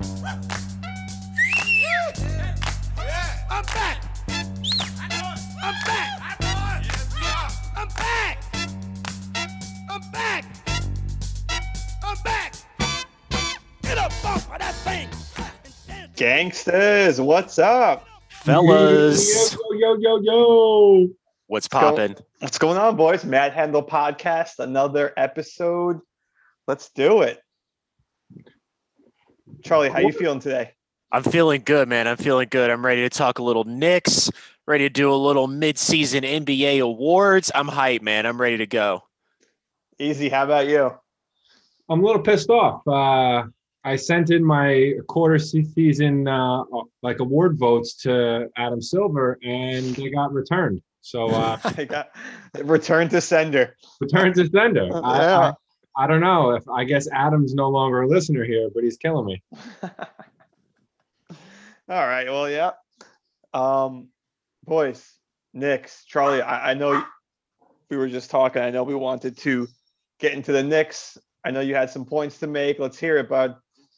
I'm back. I'm back. I'm back. I'm back. I'm back. Get up off of that thing. Gangsters, what's up? fellas. Yo, yo, yo, yo. What's go. poppin'? What's going on, boys? Mad Handle Podcast, another episode. Let's do it. Charlie, how you feeling today? I'm feeling good, man. I'm feeling good. I'm ready to talk a little Knicks, ready to do a little mid-season NBA awards. I'm hyped, man. I'm ready to go. Easy, how about you? I'm a little pissed off. Uh, I sent in my quarter season uh, like award votes to Adam Silver, and they got returned. So uh, I got return to sender. return to sender. I, Yeah. I, I don't know if I guess Adam's no longer a listener here, but he's killing me. All right. Well, yeah. Um, boys, Knicks, Charlie. I, I know we were just talking. I know we wanted to get into the Knicks. I know you had some points to make. Let's hear it, bud.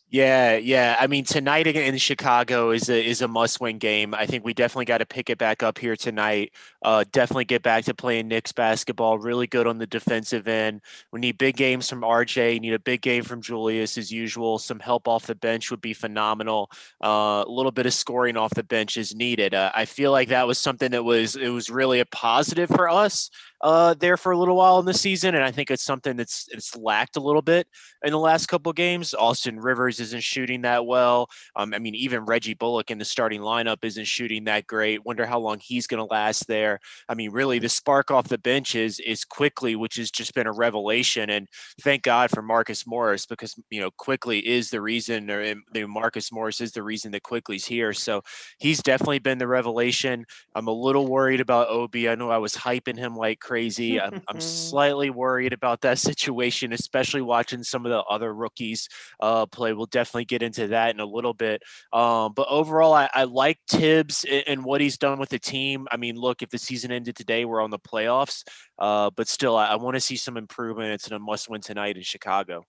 Yeah, yeah. I mean, tonight in Chicago is a is a must win game. I think we definitely got to pick it back up here tonight. Uh, definitely get back to playing Knicks basketball. Really good on the defensive end. We need big games from RJ. Need a big game from Julius as usual. Some help off the bench would be phenomenal. Uh, a little bit of scoring off the bench is needed. Uh, I feel like that was something that was it was really a positive for us uh, there for a little while in the season, and I think it's something that's it's lacked a little bit in the last couple of games. Austin Rivers isn't shooting that well. Um, I mean, even Reggie Bullock in the starting lineup isn't shooting that great. Wonder how long he's going to last there. I mean, really, the spark off the bench is is Quickley, which has just been a revelation. And thank God for Marcus Morris because you know Quickley is the reason, or Marcus Morris is the reason that Quickley's here. So he's definitely been the revelation. I'm a little worried about Obi. I know I was hyping him like crazy. I'm, I'm slightly worried about that situation, especially watching some of the other rookies uh, play. We'll definitely get into that in a little bit. Um, but overall, I, I like Thibs and, and what he's done with the team. I mean, look, if the season ended today, we're on the playoffs. Uh, but still, I, I want to see some improvement. It's a must-win tonight in Chicago.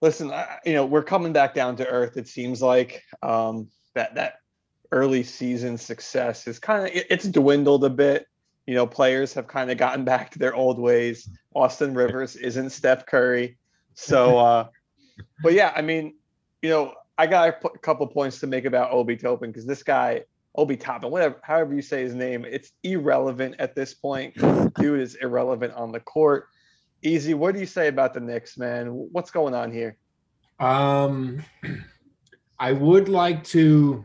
Listen, I, you know we're coming back down to earth. It seems like um, that that early season success is kind of it's dwindled a bit. You know, players have kind of gotten back to their old ways. Austin Rivers isn't Steph Curry, so. uh But yeah, I mean, you know, I got a p- couple points to make about Obi Toppin because this guy, Obi Toppin, whatever, however you say his name, it's irrelevant at this point. Dude is irrelevant on the court. Easy. What do you say about the Knicks, man? What's going on here? Um, I would like to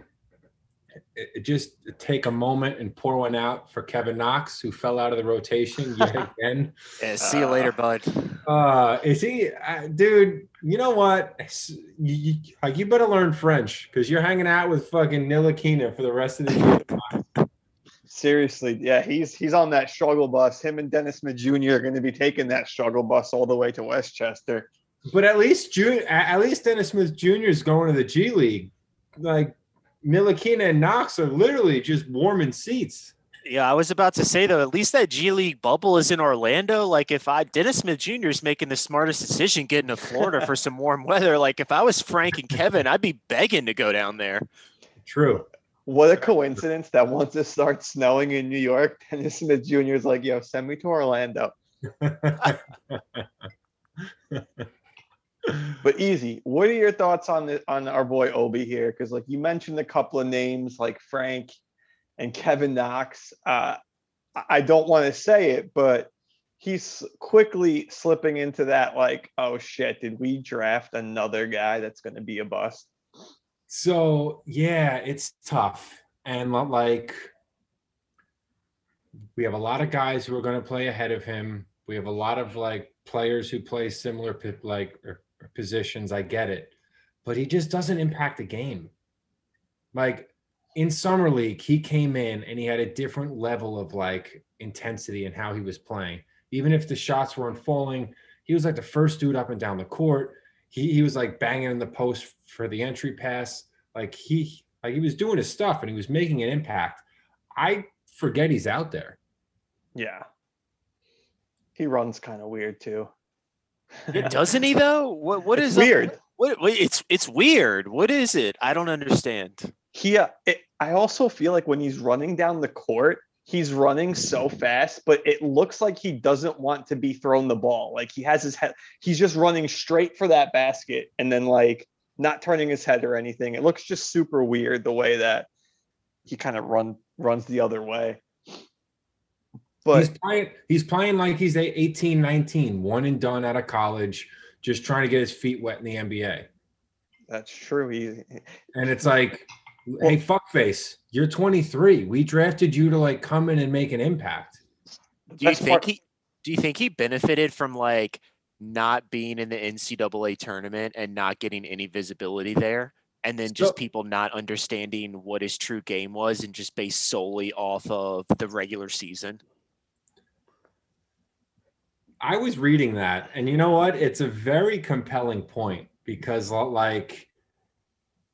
just take a moment and pour one out for Kevin Knox, who fell out of the rotation yet again. Yeah, see you later, bud. Uh, is he, uh, dude? You know what? You, you, like, you better learn French because you're hanging out with fucking Ntilikina for the rest of the year. Seriously, yeah, he's he's on that struggle bus. Him and Dennis Smith Jr. are going to be taking that struggle bus all the way to Westchester. But at least June, at least Dennis Smith Jr. is going to the G League. Like Ntilikina and Knox are literally just warming seats. Yeah, I was about to say though, at least that G League bubble is in Orlando. Like if I Dennis Smith Jr. is making the smartest decision getting to Florida for some warm weather. Like if I was Frank and Kevin, I'd be begging to go down there. True. What a coincidence that once it starts snowing in New York, Dennis Smith Jr. is like, "Yo, send me to Orlando." But easy. What are your thoughts on the on our boy Obi here? Because like you mentioned a couple of names like Frank and Kevin Knox. Uh, I- don't want to say it, but he's quickly slipping into that like, oh shit, did we draft another guy that's going to be a bust? So yeah, it's tough, and like we have a lot of guys who are going to play ahead of him. We have a lot of like players who play similar like or positions. I get it, but he just doesn't impact the game. Like in summer league, he came in and he had a different level of like intensity in how he was playing. Even if the shots weren't falling, he was like the first dude up and down the court. He, he was like banging in the post for the entry pass. Like he like he was doing his stuff and he was making an impact. I forget he's out there. Yeah. He runs kind of weird too. Doesn't he though? What what up- weird. What, what, it's it's weird. What is it? I don't understand. he uh, it, i also feel like when he's running down the court he's running so fast but it looks like he doesn't want to be thrown the ball like he has his head he's just running straight for that basket and then like not turning his head or anything it looks just super weird the way that he kind of run runs the other way but he's playing he's playing like he's a 18 19 one and done out of college just trying to get his feet wet in the nba that's true he and it's like hey fuckface you're 23 we drafted you to like come in and make an impact Do you best think part- he do you think he benefited from like not being in the NCAA tournament and not getting any visibility there? And then just So- people not understanding what his true game was and just based solely off of the regular season. I was reading that, and you know what? It's a very compelling point because, like,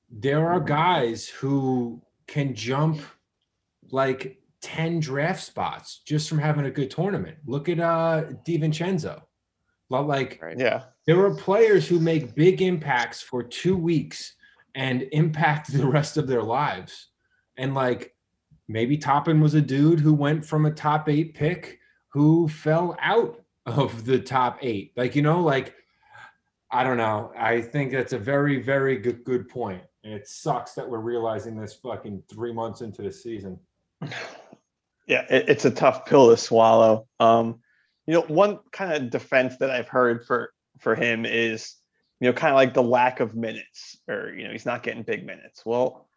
there are guys who can jump like 10 draft spots just from having a good tournament. Look at uh DiVincenzo. Well, Like, Right. yeah there are players who make big impacts for two weeks and impact the rest of their lives. And like maybe Toppin was a dude who went from a top eight pick who fell out of the top eight. Like, you know, like I don't know. I think that's a very, very good good point. And it sucks that we're realizing this fucking three months into the season. yeah it, it's a tough pill to swallow um you know one kind of defense that i've heard for for him is you know kind of like the lack of minutes or you know he's not getting big minutes well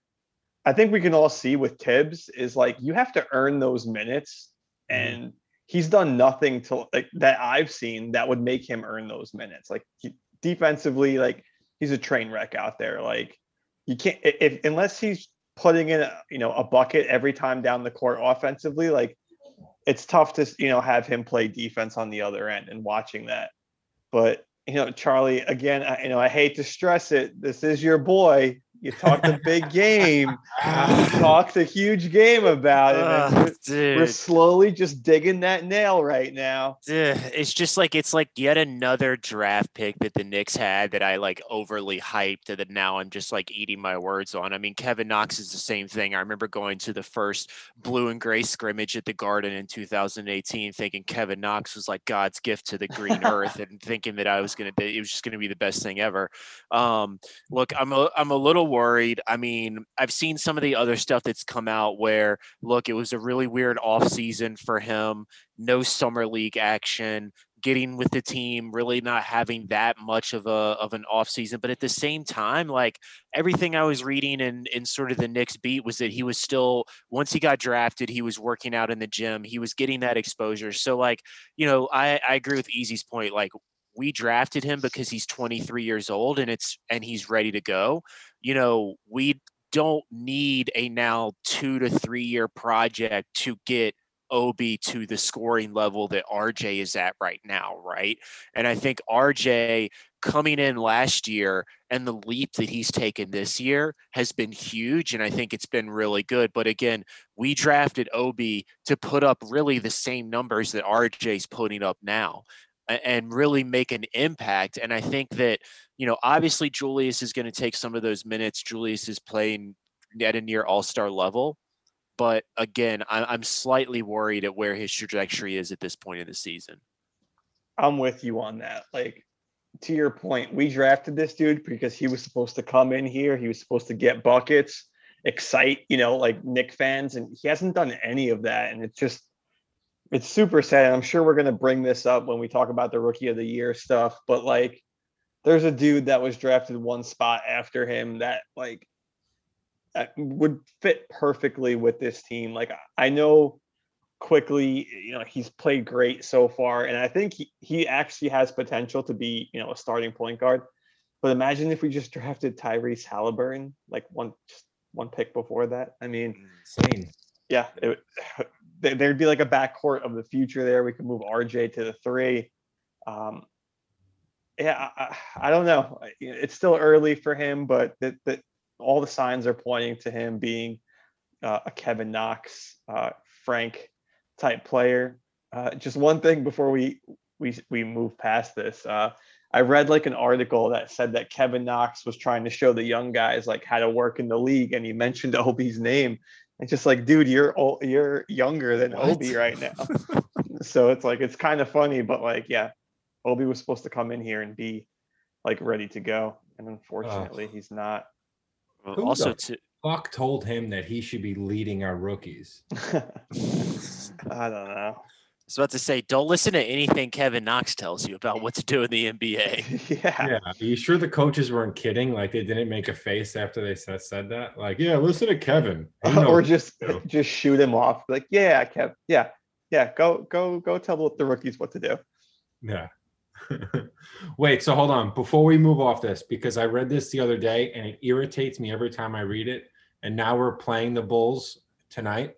i think we can all see with Thibs is like you have to earn those minutes and he's done nothing to like that i've seen that would make him earn those minutes. Like he, defensively like he's a train wreck out there. Like you can't if unless he's putting in a, you know a bucket every time down the court offensively like it's tough to you know have him play defense on the other end and watching that. But you know charlie again I, you know i hate to stress it this is your boy you talked a big game talked a huge game about it and we're, we're slowly just digging that nail right now it's just like it's like yet another draft pick that the Knicks had that I like overly hyped and that now I'm just like eating my words on. I mean, Kevin Knox is the same thing. I remember going to the first blue and gray scrimmage at the Garden in 2018, thinking Kevin Knox was like God's gift to the green earth, and thinking that I was gonna it was just gonna be the best thing ever. Um, look, I'm a I'm a little worried. I mean, I've seen some of the other stuff that's come out where look, it was a really weird off season for him no summer league action, getting with the team, really not having that much of a of an off season. But at the same time, like everything I was reading in in sort of the Knicks beat was that he was still once he got drafted, he was working out in the gym, he was getting that exposure. So like, you know, I, I agree with Easy's point. Like we drafted him because he's 23 years old and it's and he's ready to go. You know, we don't need a now two to three year project to get Obi to the scoring level that RJ is at right now, right? And I think RJ coming in last year and the leap that he's taken this year has been huge. And I think it's been really good. But again, we drafted Obi to put up really the same numbers that RJ's putting up now and really make an impact. And I think that, you know, obviously Julius is going to take some of those minutes. Julius is playing at a near all star level but again, I'm slightly worried at where his trajectory is at this point in the season. I'm with you on that. Like to your point, we drafted this dude because he was supposed to come in here. He was supposed to get buckets, excite, you know, like Knick fans, and he hasn't done any of that. And it's just it's super sad. I'm sure we're gonna bring this up when we talk about the rookie of the year stuff, but like there's a dude that was drafted one spot after him that like that would fit perfectly with this team. Like I know Quickley, you know, he's played great so far, and I think he, he actually has potential to be, you know, a starting point guard. But imagine if we just drafted Tyrese Halliburton, like one just one pick before that. I mean, Insane. yeah, it, there'd be like a backcourt of the future there. We could move RJ to the three. Um, yeah, I, I don't know. Know, It's still early for him, but that that all the signs are pointing to him being uh, a Kevin Knox, uh, Frank type player. Uh, just one thing before we we we move past this. Uh, I read like an article that said that Kevin Knox was trying to show the young guys like how to work in the league, and he mentioned Obi's name. It's just like, dude, you're old, you're younger than What? Obi right now. so it's like it's kind of funny, but like, yeah, Obi was supposed to come in here and be like ready to go, and unfortunately, he's not. Well, Who also, the- to, Fuck told him that he should be leading our rookies. I don't know. I was about to say, don't listen to anything Kevin Knox tells you about what to do in the NBA. yeah. Yeah, are you sure the coaches weren't kidding? Like they didn't make a face after they said, said that? Like, yeah, listen to Kevin. Or just just shoot him off. Like, yeah, Kev, yeah, yeah. Go go go tell the rookies what to do. Yeah. Wait, so hold on. Before we move off this, because I read this the other day and it irritates me every time I read it. And now we're playing the Bulls tonight.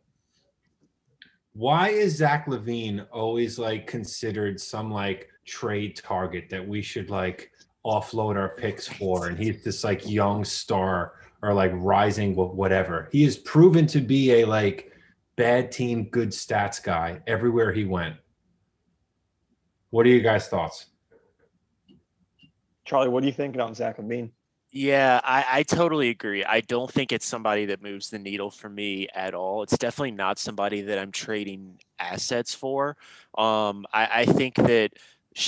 Why is Zach LaVine always like considered some like trade target that we should like offload our picks for? And he's this like young star or like rising whatever. He is proven to be a like bad team, good stats guy everywhere he went. What are you guys' thoughts? Charlie, what are you thinking on Zach LaVine? Yeah, I, I totally agree. I don't think it's somebody that moves the needle for me at all. It's definitely not somebody that I'm trading assets for. Um, I, I think that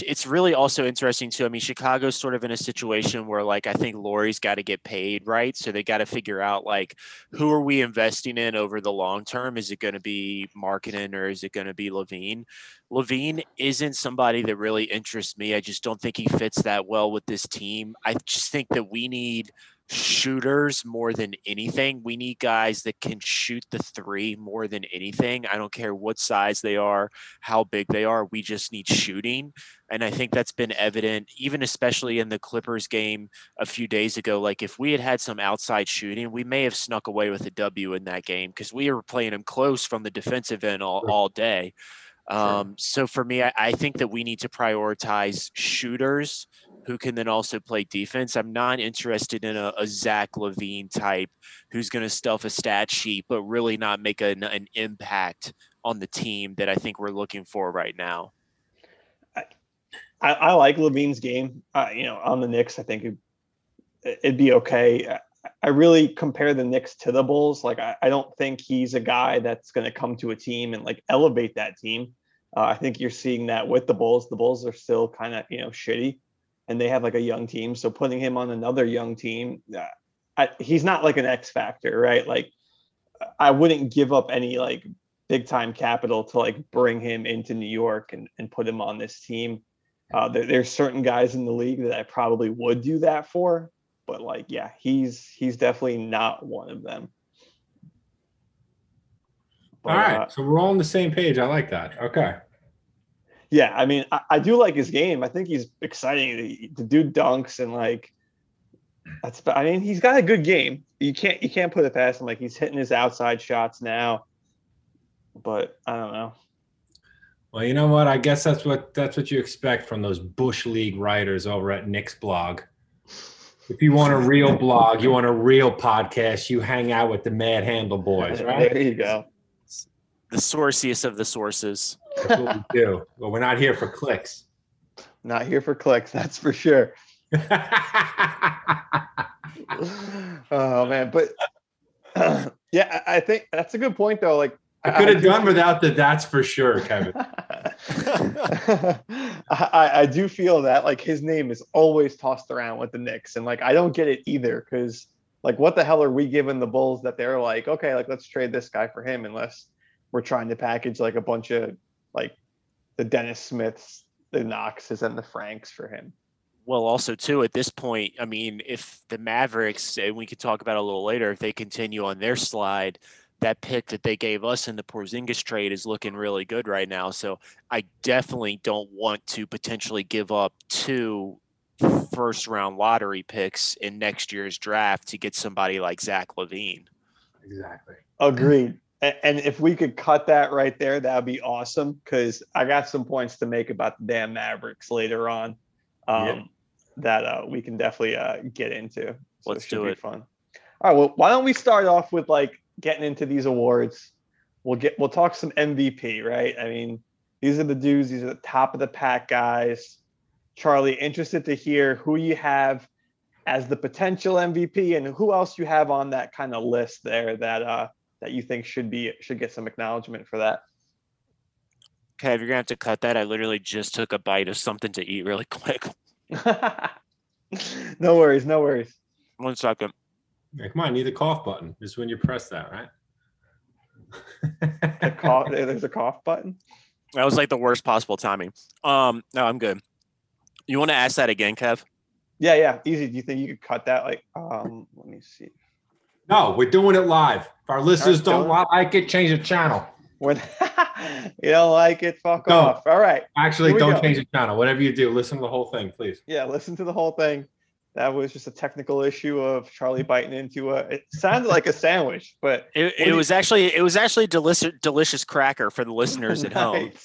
it's really also interesting too. I mean, Chicago's sort of in a situation where like I think Lauri's got to get paid, right? So they got to figure out like who are we investing in over the long term? Is it going to be Markkanen or is it going to be LaVine? LaVine isn't somebody that really interests me. I just don't think he fits that well with this team. I just think that we need shooters more than anything. We need guys that can shoot the three more than anything. I don't care what size they are, how big they are. We just need shooting. And I think that's been evident, even especially in the Clippers game a few days ago. Like if we had had some outside shooting, we may have snuck away with a W in that game because we were playing them close from the defensive end all, all day. Um, so for me, I, I think that we need to prioritize shooters who can then also play defense. I'm not interested in a, a Zach LaVine type who's going to stuff a stat sheet, but really not make an, an impact on the team that I think we're looking for right now. I, I like LaVine's game. Uh, you know, on the Knicks, I think it, it'd be okay. I, I really compare the Knicks to the Bulls. Like, I, I don't think he's a guy that's going to come to a team and like elevate that team. Uh, I think you're seeing that with the Bulls. The Bulls are still kind of you know shitty, and they have like a young team. So putting him on another young team, uh, I, he's not like an X factor, right? Like, I wouldn't give up any like big time capital to like bring him into New York and, and put him on this team. Uh, there, there's certain guys in the league that I probably would do that for, but like, yeah, he's he's definitely not one of them. But, all right, uh, so we're all on the same page. I like that. Okay. Yeah, I mean, I, I do like his game. I think he's exciting. The, the dude dunks and like, that's. I mean, he's got a good game. You can't you can't put it past him. Like he's hitting his outside shots now, but I don't know. Well, you know what? I guess that's what that's what you expect from those Bush League writers over at Knicks blog. If you want a real blog, you want a real podcast, you hang out with the Mad Handle Boys, right? There you go. The sourciest of the sources. That's what we do. Well, we're not here for clicks. Not here for clicks, that's for sure. oh man, but yeah, I I think that's a good point though. Like I could have done without the that's for sure, Kevin. I, I do feel that like his name is always tossed around with the Knicks, and like I don't get it either because like what the hell are we giving the Bulls that they're like okay like let's trade this guy for him unless we're trying to package like a bunch of like the Dennis Smiths, the Knoxes, and the Franks for him. Well, also too at this point, I mean, if the Mavericks, and we could talk about it a little later, if they continue on their slide, that pick that they gave us in the Porzingis trade is looking really good right now. So I definitely don't want to potentially give up two first round lottery picks in next year's draft to get somebody like Zach LaVine. Exactly. Agreed. And if we could cut that right there, that would be awesome. Because I got some points to make about the damn Mavericks later on, um, Yeah. that uh, we can definitely uh, get into. So Let's should do be it. Fun. All right. Well, why don't we start off with like getting into these awards? We'll get we'll talk some MVP, right? I mean, These are the dudes. These are the top of the pack guys. Charlie, interested to hear who you have as the potential MVP and who else you have on that kind of list there that uh that you think should be should get some acknowledgement for that. Kev, you're gonna have to cut that. I literally just took a bite of something to eat really quick. no worries, no worries. One second. Yeah, come on, you need the cough button. Is when you press that, right? A cough, there's a cough button. That was like the worst possible timing. Um, no, I'm good. You want to ask that again, Kev? Yeah, yeah, easy. Do you think you could cut that? Like, um, let me see. No, we're doing it live. If our listeners Alright, don't do like it, change the channel. When you don't like it, fuck No. off. All right. Actually, don't go. change the channel. Whatever you do, listen to the whole thing, please. Yeah, listen to the whole thing. That was just a technical issue of Charlie biting into a. It sounded like a sandwich, but It, What do it you- was actually it was actually delicious delicious cracker for the listeners at home.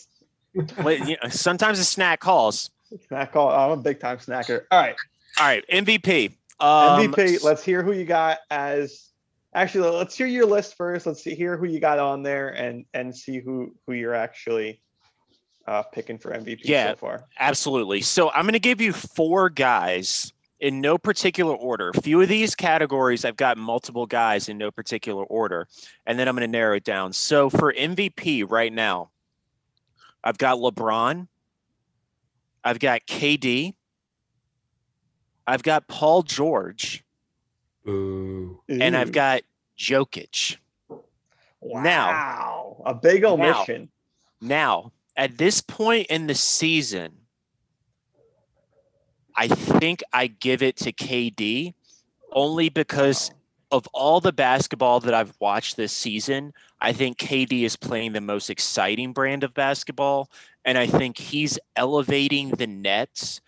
Nice. You know, Sometimes a snack calls. Snack all. I'm a big time snacker. All right, All right, MVP. Um, MVP. Let's hear who you got as. Actually, let's hear your list first. Let's see hear who you got on there and and see who who you're actually uh, picking for MVP Yeah. so far. Absolutely. So I'm going to give you four guys in no particular order. A few of these categories, I've got multiple guys in no particular order, and then I'm going to narrow it down. So for MVP right now, I've got LeBron, I've got KD, I've got Paul George, Boo. and I've got Jokic. now- Wow, a big Now. omission. Now, at this point in the season, I think I give it to KD only because of all the basketball that I've watched this season. I think KD is playing the most exciting brand of basketball, and I think he's elevating the Nets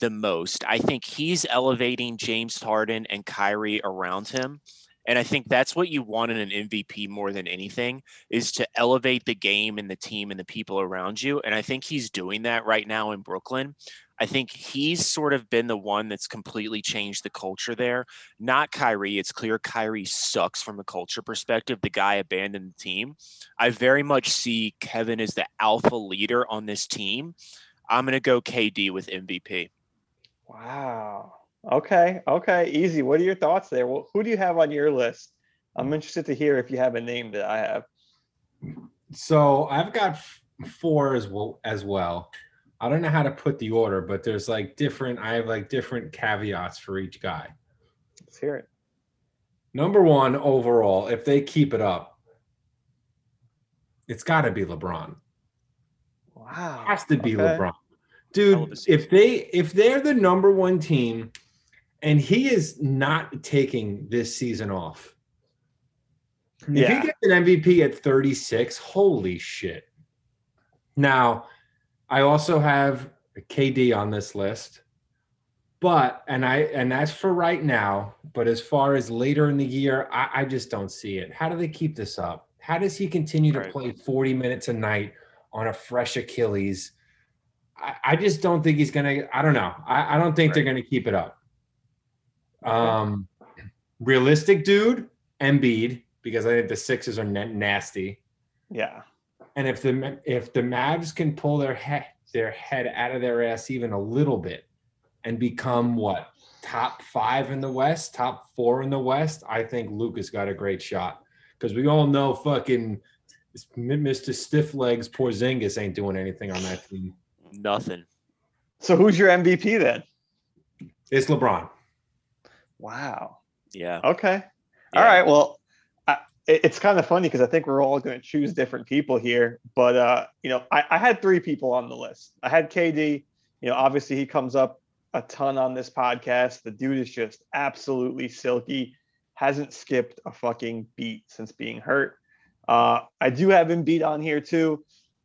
the most. I think he's elevating James Harden and Kyrie around him. And I think that's what you want in an MVP more than anything is to elevate the game and the team and the people around you. And I think he's doing that right now in Brooklyn. I think he's sort of been the one that's completely changed the culture there. Not Kyrie. It's clear Kyrie sucks from a culture perspective. The guy abandoned the team. I very much see Kevin as the alpha leader on this team. I'm going to go KD with MVP. Wow. Okay. Okay. Easy. What are your thoughts there? Well, who do you have on your list? I'm interested to hear if you have a name that I have. So I've got four as well as well. I don't know how to put the order, but there's like different. I have like different caveats for each guy. Let's hear it. Number one overall, if they keep it up, it's got to be LeBron. Wow. has to be Okay. LeBron. Hell of a Dude, if they if they're the number one team and he is not taking this season off. If he gets an MVP at 36, holy shit. Now, I also have KD on this list. But and I and that's for right now. But as far as later in the year, I, I just don't see it. How do they keep this up? How does he continue to Right. play 40 minutes a night on a fresh Achilles? I, I just don't think he's gonna. I don't know. I, I don't think they're gonna keep it up. Um, realistic dude, Embiid, because I think the Sixers are na- nasty. Yeah. And if the if the Mavs can pull their head their head out of their ass even a little bit and become what top five in the West, top four in the West, I think Luka's got a great shot because we all know fucking Mr. Stiff Legs Porzingis ain't doing anything on that team. Nothing. So who's your MVP then? It's LeBron. Wow. Yeah. Okay. Yeah. All right. Well, I, it's kind of funny because I think we're all going to choose different people here. But uh, you know, I, I had three people on the list. I had KD. You know, obviously he comes up a ton on this podcast. The dude is just absolutely silky. Hasn't skipped a fucking beat since being hurt. Uh, I do have him beat on here too.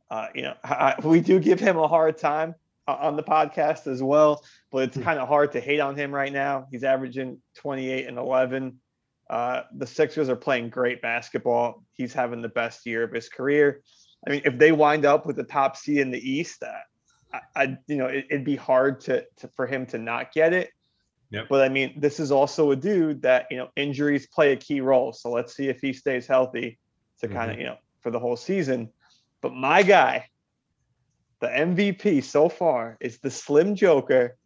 Uh, you know, I, we do give him a hard time uh, on the podcast as well, but it's Hmm. kind of hard to hate on him right now. He's averaging 28 and 11. Uh, the Sixers are playing great basketball. He's having the best year of his career. I mean, if they wind up with the top seed in the East, uh, I, I you know, it, it'd be hard to, to for him to not get it. Yep. But I mean, this is also a dude that you know injuries play a key role. So let's see if he stays healthy to kind of you know for the whole season. But my guy, the MVP so far is the Slim Joker,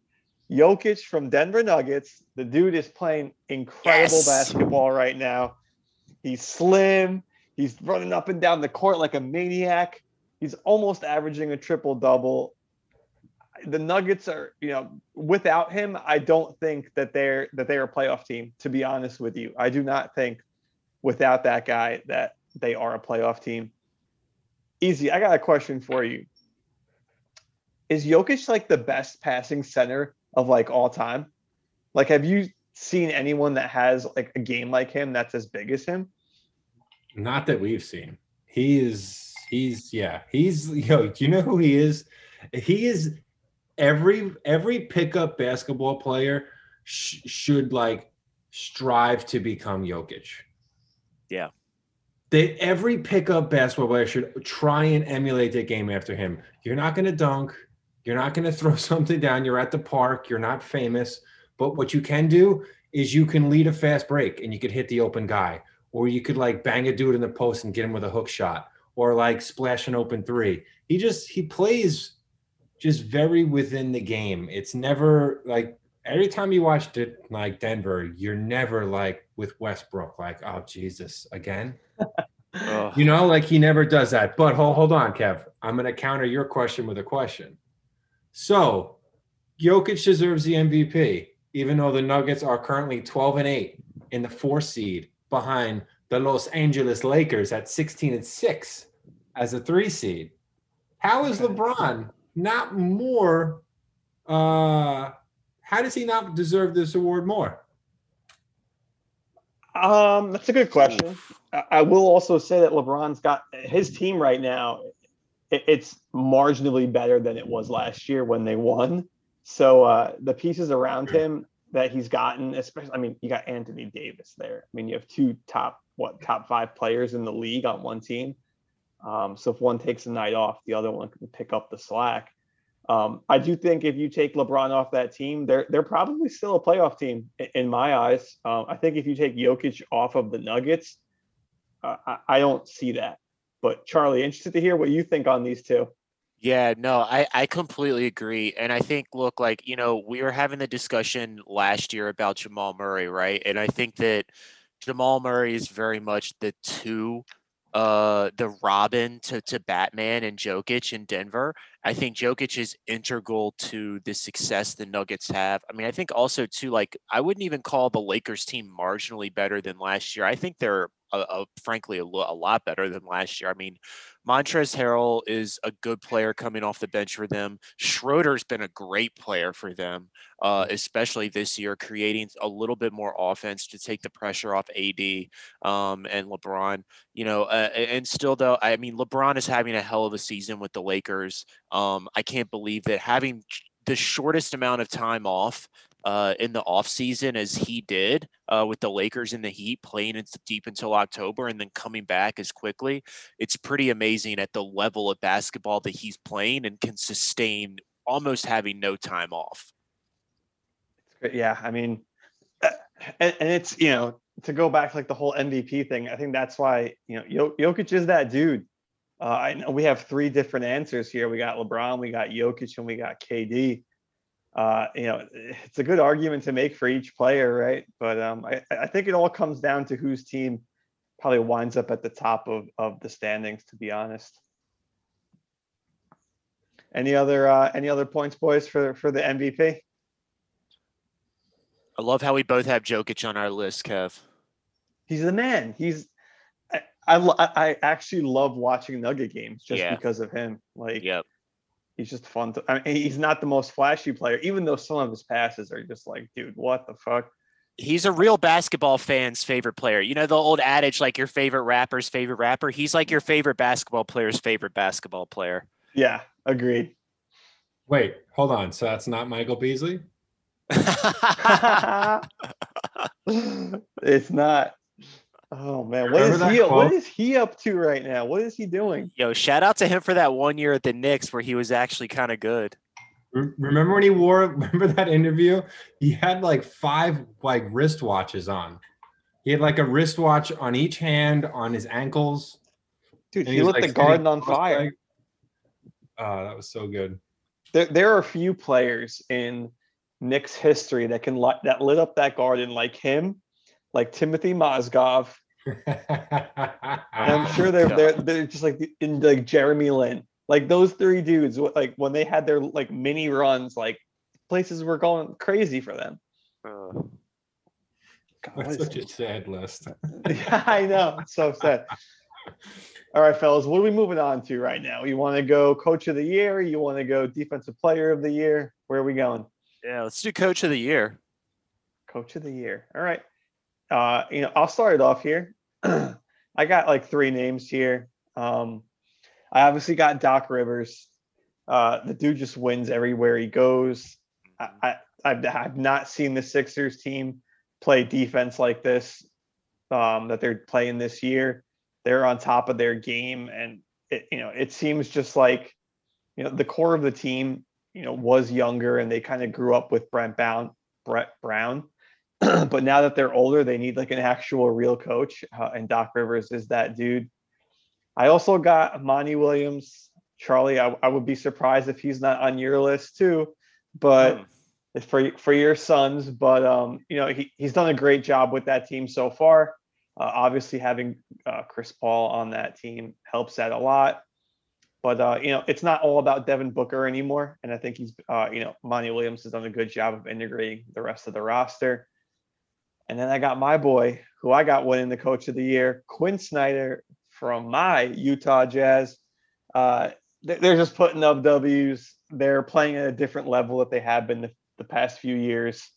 Jokic from Denver Nuggets. The dude is playing incredible Yes. basketball right now. He's slim. He's running up and down the court like a maniac. He's almost averaging a triple double. The Nuggets are, you know, without him, I don't think that they're that they're a playoff team. To be honest with you, I do not think without that guy that they are a playoff team. Easy. I got a question for you. Is Jokic like the best passing center of like all time? Like, have you seen anyone that has like a game like him that's as big as him? Not that we've seen. He is. He's yeah. He's yo. Do you know who he is? He is every every pickup basketball player sh- should like strive to become Jokic. Yeah. They every pickup basketball player should try and emulate that game after him. You're not going to dunk. You're not going to throw something down. You're at the park. You're not famous. But what you can do is you can lead a fast break and you could hit the open guy, or you could like bang a dude in the post and get him with a hook shot, or like splash an open three. He just he plays just very within the game. It's never like every time you watched it like Denver, you're never like with Westbrook, like, oh Jesus, again. You know, like he never does that. But hold, hold on, Kev. I'm going to counter your question with a question. So, Jokic deserves the MVP, even though the Nuggets are currently 12 and 8 in the four seed behind the Los Angeles Lakers at 16 and 6 as a three seed. How is LeBron not more? Uh, how does he not deserve this award more? Um, that's a good question. I will also say that LeBron's got his team right now. It's marginally better than it was last year when they won. So uh, the pieces around him that he's gotten, especially, I mean, you got Anthony Davis there. I mean, you have two top what top five players in the league on one team. Um, so if one takes a night off, the other one can pick up the slack. Um, I do think if you take LeBron off that team, they're they're probably still a playoff team i- in my eyes. Um, I think if you take Jokic off of the Nuggets, uh, I, I don't see that. But Charlie, interested to hear what you think on these two. Yeah, no, I, I completely agree. And I think, look, like, you know, we were having the discussion last year about Jamal Murray, right? And I think that Jamal Murray is very much the two, uh, the Robin to, to Batman and Jokic in Denver. I think Jokic is integral to the success the Nuggets have. I mean, I think also, too, like, I wouldn't even call the Lakers team marginally better than last year. I think they're, uh, uh, frankly, a, lo- a lot better than last year. I mean, Montrezl Harrell is a good player coming off the bench for them. Schroeder's been a great player for them, uh, especially this year, creating a little bit more offense to take the pressure off AD um, and LeBron. You know, uh, and still though, I mean, LeBron is having a hell of a season with the Lakers. Um, I can't believe that having the shortest amount of time off uh, in the offseason as he did uh, with the Lakers in the Heat, playing into deep until October and then coming back as quickly it's pretty amazing at the level of basketball that he's playing and can sustain almost having no time off. Yeah, I mean, uh, and, and it's you know to go back like the whole MVP thing. I think that's why you know Jo- Jokic is that dude. Uh, I know we have three different answers here. We got LeBron, we got Jokic, and we got KD. Uh, you know, it's a good argument to make for each player, right? But um, I, I think it all comes down to whose team probably winds up at the top of, of the standings. To be honest. Any other uh, any other points, boys, for for the MVP? I love how we both have Jokic on our list, Kev. he's the man. He's I I, I actually love watching Nugget games just Yeah. because of him. Like Yep. He's just fun to. I mean, he's not the most flashy player, even though some of his passes are just like, dude, what the fuck? He's a real basketball fan's favorite player. You know the old adage, like your favorite rapper's favorite rapper. He's like your favorite basketball player's favorite basketball player. Yeah, agreed. Wait, hold on. So that's not Michael Beasley? it's not. Oh man, what Remember is he? What quote? is he up to right now? What is he doing? Yo, shout out to him for that one year at the Knicks where he was actually kind of good. Remember when he wore? Remember that interview? He had like five like wristwatches on. He had like a wristwatch on each hand, on his ankles. Dude, and he lit like, the garden on fire. cross-legged. Oh, that was so good. There, there are a few players in Knicks history that can light that lit up that garden like him, like Timothy Mozgov. I'm sure they're they're, they're just like in like Jeremy Lin, like those three dudes. wh- Like when they had their like mini runs, like places were going crazy for them. Uh, God, That's such a it? sad list. yeah, I know. It's so sad. All right, fellas, what are we moving on to right now? You want to go coach of the year? You want to go defensive player of the year? Where are we going? yeah, let's do coach of the year. Coach of the year. All right. Uh, you know, I'll start it off here. I got like three names here. Um, I obviously got Doc Rivers. Uh, the dude just wins everywhere he goes. I, I I've, I've not seen the Sixers team play defense like this um, that they're playing this year. They're on top of their game, and it you know it seems just like you know the core of the team you know was younger and they kind of grew up with Brent Brown, Brett Brown. but now that they're older, they need like an actual real coach, uh, and Doc Rivers is that dude. I also got Monty Williams, Charlie. I, I would be surprised if he's not on your list too, but it's for for your sons. But um, you know he, he's done a great job with that team so far. Uh, obviously, having uh, Chris Paul on that team helps that a lot. But uh, you know, it's not all about Devin Booker anymore, and I think he's uh, you know Monty Williams has done a good job of integrating the rest of the roster. And then I got my boy, who I got winning the Coach of the Year, Quin Snyder from my Utah Jazz. Uh, they- they're just putting up W's. They're playing at a different level that they have been the, the past few years.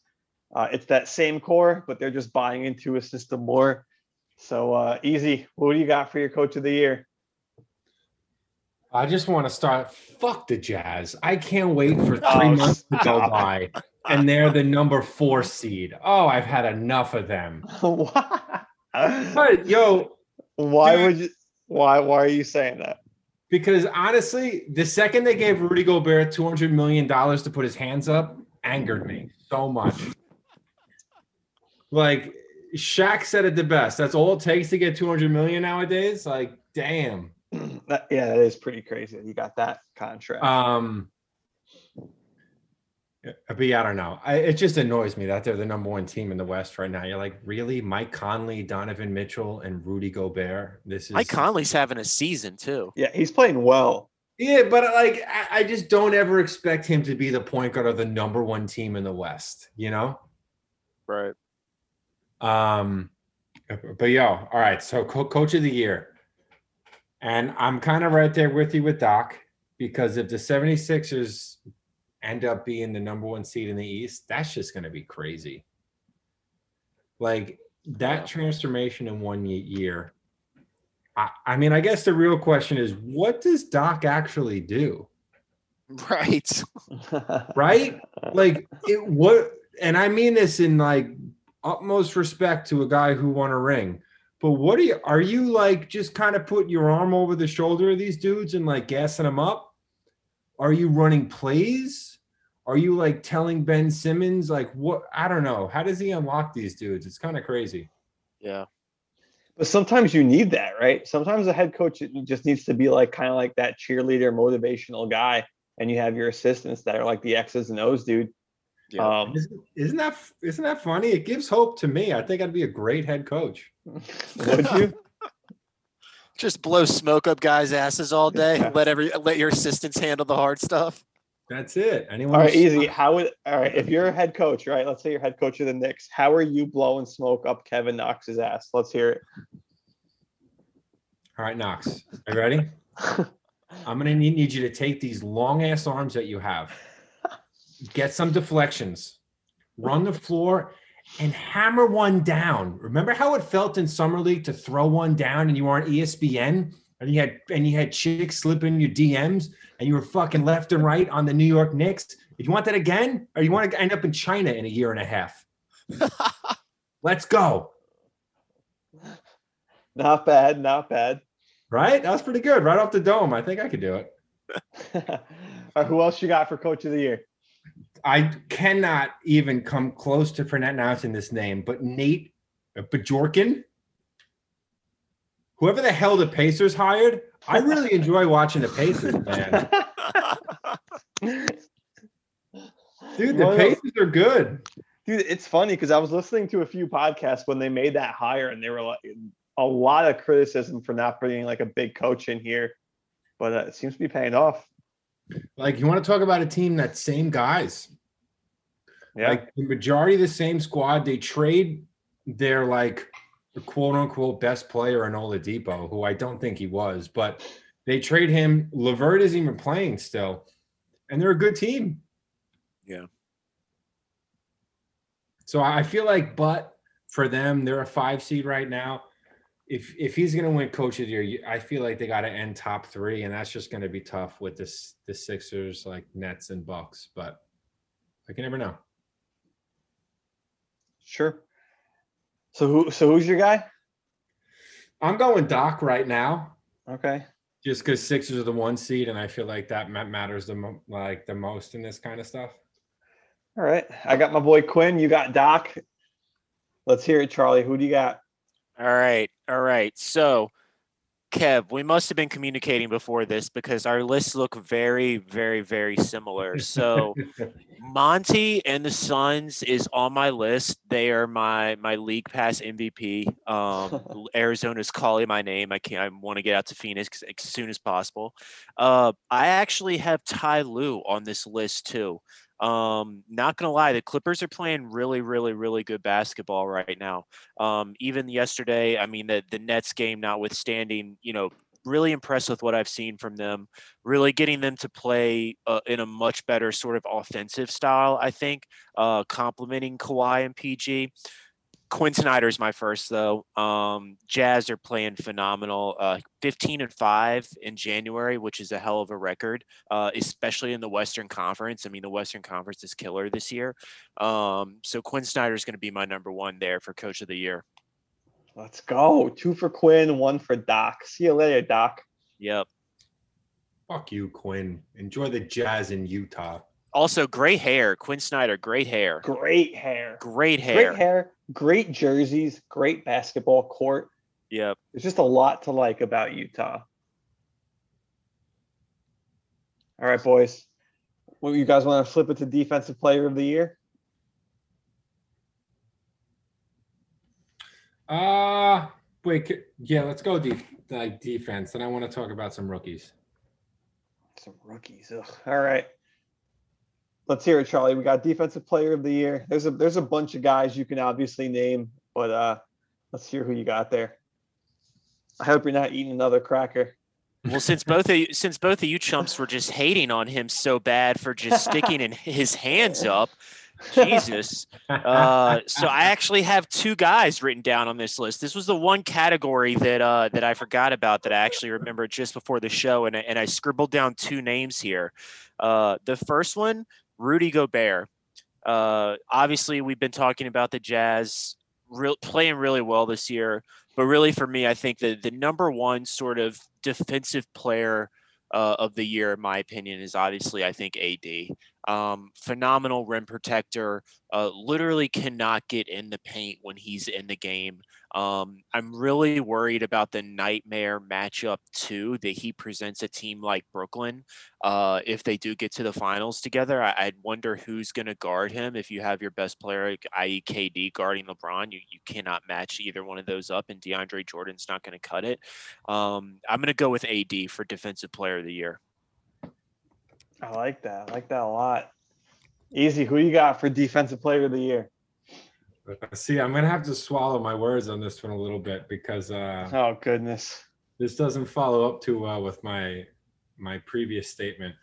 Uh, it's that same core, but they're just buying into a system more. So uh, easy. What do you got for your Coach of the Year? I just want to start. Fuck the Jazz. I can't wait for oh, three Oh, months to go by, and they're the number four seed. Oh, I've had enough of them. why? But yo, Why Dude. would you? Why? Why are you saying that? because honestly, the second they gave Rudy Gobert two hundred million dollars to put his hands up, angered me so much. Like Shaq said it the best. That's all it takes to get two hundred million nowadays. Like, damn. That- yeah, that is pretty crazy. You got that contract. Um, yeah, but yeah, I don't know. I, it just annoys me that they're the number one team in the West right now. You're like, really, Mike Conley, Donovan Mitchell, and Rudy Gobert. This is Mike Conley's having a season too. yeah, he's playing well. Yeah, but like, I, I just don't ever expect him to be the point guard of the number one team in the West. You know. Right. Um, but yo, all right. So co- coach of the year. And I'm kind of right there with you with Doc because if the 76ers end up being the number one seed in the East, that's just going to be crazy. Like that Yeah. transformation in one year. I, I mean, I guess the real question is what does Doc actually do? Right. Right? like it what and I mean this in like utmost respect to a guy who won a ring. But what are you are you like just kind of putting your arm over the shoulder of these dudes and like gassing them up? Are you running plays? Are you like telling Ben Simmons like what I don't know. How does he unlock these dudes? It's kind of crazy. Yeah. But sometimes you need that, right? Sometimes a head coach just needs to be like kind of like that cheerleader, motivational guy, and you have your assistants that are like the X's and O's, dude. Yeah. Um, Isn't, isn't that isn't that funny? It gives hope to me. I think I'd be a great head coach. Would you? Just blow smoke up guys' asses all day. Let every let your assistants handle the hard stuff. That's it. Anyone All right, who's- easy. How would all right if you're a head coach, right? Let's say you're head coach of the Knicks. How are you blowing smoke up Kevin Knox's ass? Let's hear it. All right, Knox. Are you ready? I'm gonna need, need you to take these long ass arms that you have, get some deflections, run the floor, and hammer one down. Remember how it felt in summer league to throw one down and you were on ESPN and you had and you had chicks slipping your DMs and you were fucking left and right on the New York Knicks. If you want that again, or you want to end up in China in a year and a half, let's go. not bad, not bad. Right? That was pretty good. Right off the dome. I think I could do it. all right, who else you got for coach of the year? I cannot even come close to pronouncing this name, but Nate Bajorkin, whoever the hell the Pacers hired, I really enjoy watching the Pacers, man. Dude, the Pacers are good. Dude, it's funny because I was listening to a few podcasts when they made that hire, and they were like a lot of criticism for not bringing like a big coach in here, but uh, it seems to be paying off. Like, you want to talk about a team that same guys? Yeah, Like the majority of the same squad, they trade their like quote unquote best player in Oladipo, who I don't think he was, but they trade him. LeVert isn't even playing still, and they're a good team. Yeah. So I feel like, but for them, they're a five seed right now. If if he's going to win Coach of the Year, I feel like they got to end top three, and that's just going to be tough with this the Sixers, like Nets and Bucks. But I can never know. sure. So who? So who's your guy? I'm going Doc right now. Okay. just because Sixers are the one seed, and I feel like that matters the mo- like the most in this kind of stuff. All right. I got my boy Quin. You got Doc. Let's hear it, Charlie. Who do you got? All right. All right. So, Kev, we must have been communicating before this because our lists look very, very, very similar. So, Monty and the Suns is on my list. They are my my league pass MVP. Um, Arizona's calling my name. I can't. I want to get out to Phoenix as soon as possible. Uh, I actually have Ty Lue on this list too. Um, not gonna lie, the Clippers are playing really, really, really good basketball right now. Um, even yesterday, I mean, the the Nets game notwithstanding, you know, really impressed with what I've seen from them. Really getting them to play uh, in a much better sort of offensive style. I think, uh, complementing Kawhi and PG. Quin Snyder is my first though. Um, Jazz are playing phenomenal. Uh, 15 and five in January, which is a hell of a record, uh, especially in the Western Conference. I mean, the Western Conference is killer this year. Um, so Quin Snyder is going to be my number one there for Coach of the Year. Let's go. Two for Quin, one for Doc. See you later, Doc. Yep. Fuck you, Quin. Enjoy the Jazz in Utah. Also, great hair. Quin Snyder, great hair. Great hair. Great hair. Great hair. Great jerseys. Great basketball court. Yep. There's just a lot to like about Utah. All right, boys. Well, you guys want to flip it to defensive player of the year? Uh wait, yeah, let's go def- like defense, and I want to talk about some rookies. Some rookies. Ugh. All right. Let's hear it, Charlie. We got defensive player of the year. There's a there's a bunch of guys you can obviously name, but uh let's hear who you got there. I hope you're not eating another cracker. Well, since both of you, since both of you chumps were just hating on him so bad for just sticking in his hands up, Jesus. Uh, so I actually have two guys written down on this list. This was the one category that uh, that I forgot about that I actually remembered just before the show, and and I scribbled down two names here. Uh, the first one, Rudy Gobert. Uh, obviously, we've been talking about the Jazz real, playing really well this year, but really for me, I think that the number one sort of defensive player uh, of the year, in my opinion, is obviously I think AD. Um, phenomenal rim protector. Uh, literally cannot get in the paint when he's in the game. Um, I'm really worried about the nightmare matchup too that he presents a team like Brooklyn. Uh, if they do get to the finals together, I, I'd wonder who's going to guard him. If you have your best player, i.e., KD, guarding LeBron, you, you cannot match either one of those up, and DeAndre Jordan's not going to cut it. Um, I'm going to go with AD for Defensive Player of the Year. I like that. I like that a lot. Easy. Who you got for defensive player of the year? See, I'm gonna have to swallow my words on this one a little bit because uh, Oh goodness. this doesn't follow up too well with my my previous statement.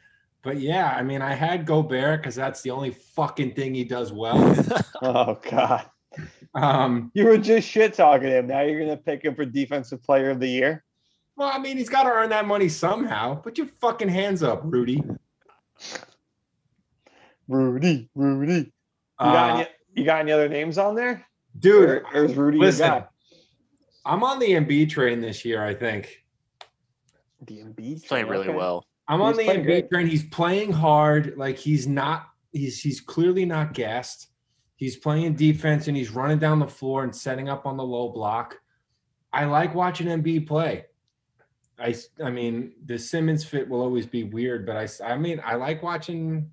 But yeah, I mean, I had Gobert because that's the only fucking thing he does well. Oh god. Um, You were just shit talking him. Now you're gonna pick him for defensive player of the year. well, I mean, he's got to earn that money somehow. Put your fucking hands up, Rudy. Rudy, Rudy. You got Uh, any you got any other names on there? dude, or, or is Rudy your listen. guy? I'm on the Embiid train this year. I think The Embiid He's playing really okay. well. I'm on the Embiid great. train. He's playing hard. Like he's not. He's he's clearly not gassed. He's playing defense and he's running down the floor and setting up on the low block. I like watching Embiid play. I s- I mean the Simmons fit will always be weird, but I I mean I like watching.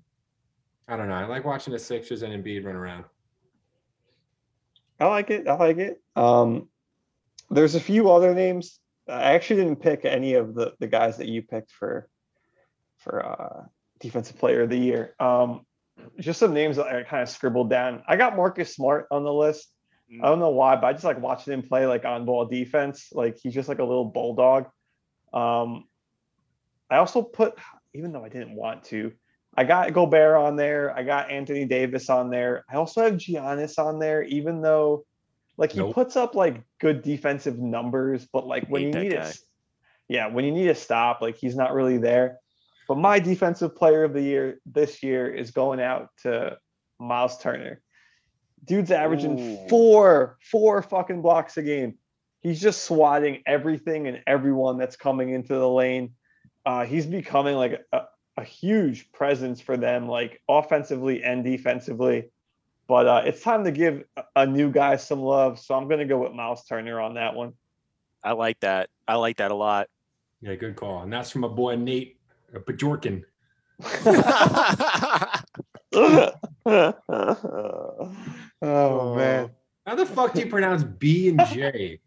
I don't know. I like watching the Sixers and Embiid run around. I like it. I like it. Um, there's a few other names. I actually didn't pick any of the the guys that you picked for for uh, defensive player of the year. Um, just some names that I kind of scribbled down. I got Marcus Smart on the list. I don't know why, but I just like watching him play like on ball defense. Like he's just like a little bulldog. Um, I also put, even though I didn't want to, I got Gobert on there. I got Anthony Davis on there. I also have Giannis on there, even though like he Nope. puts up like good defensive numbers, but like when you need guy. it, yeah, when you need a stop, like he's not really there. But my defensive player of the year this year is going out to Myles Turner. Dude's averaging Ooh. four, four fucking blocks a game. He's just swatting everything and everyone that's coming into the lane. Uh, he's becoming like a, a huge presence for them, like offensively and defensively. But uh, it's time to give a- a new guy some love. So I'm going to go with Myles Turner on that one. I like that. I like that a lot. Yeah, good call. And that's from my boy Nate uh, Bajorkin. oh man, How the fuck do you pronounce B and J?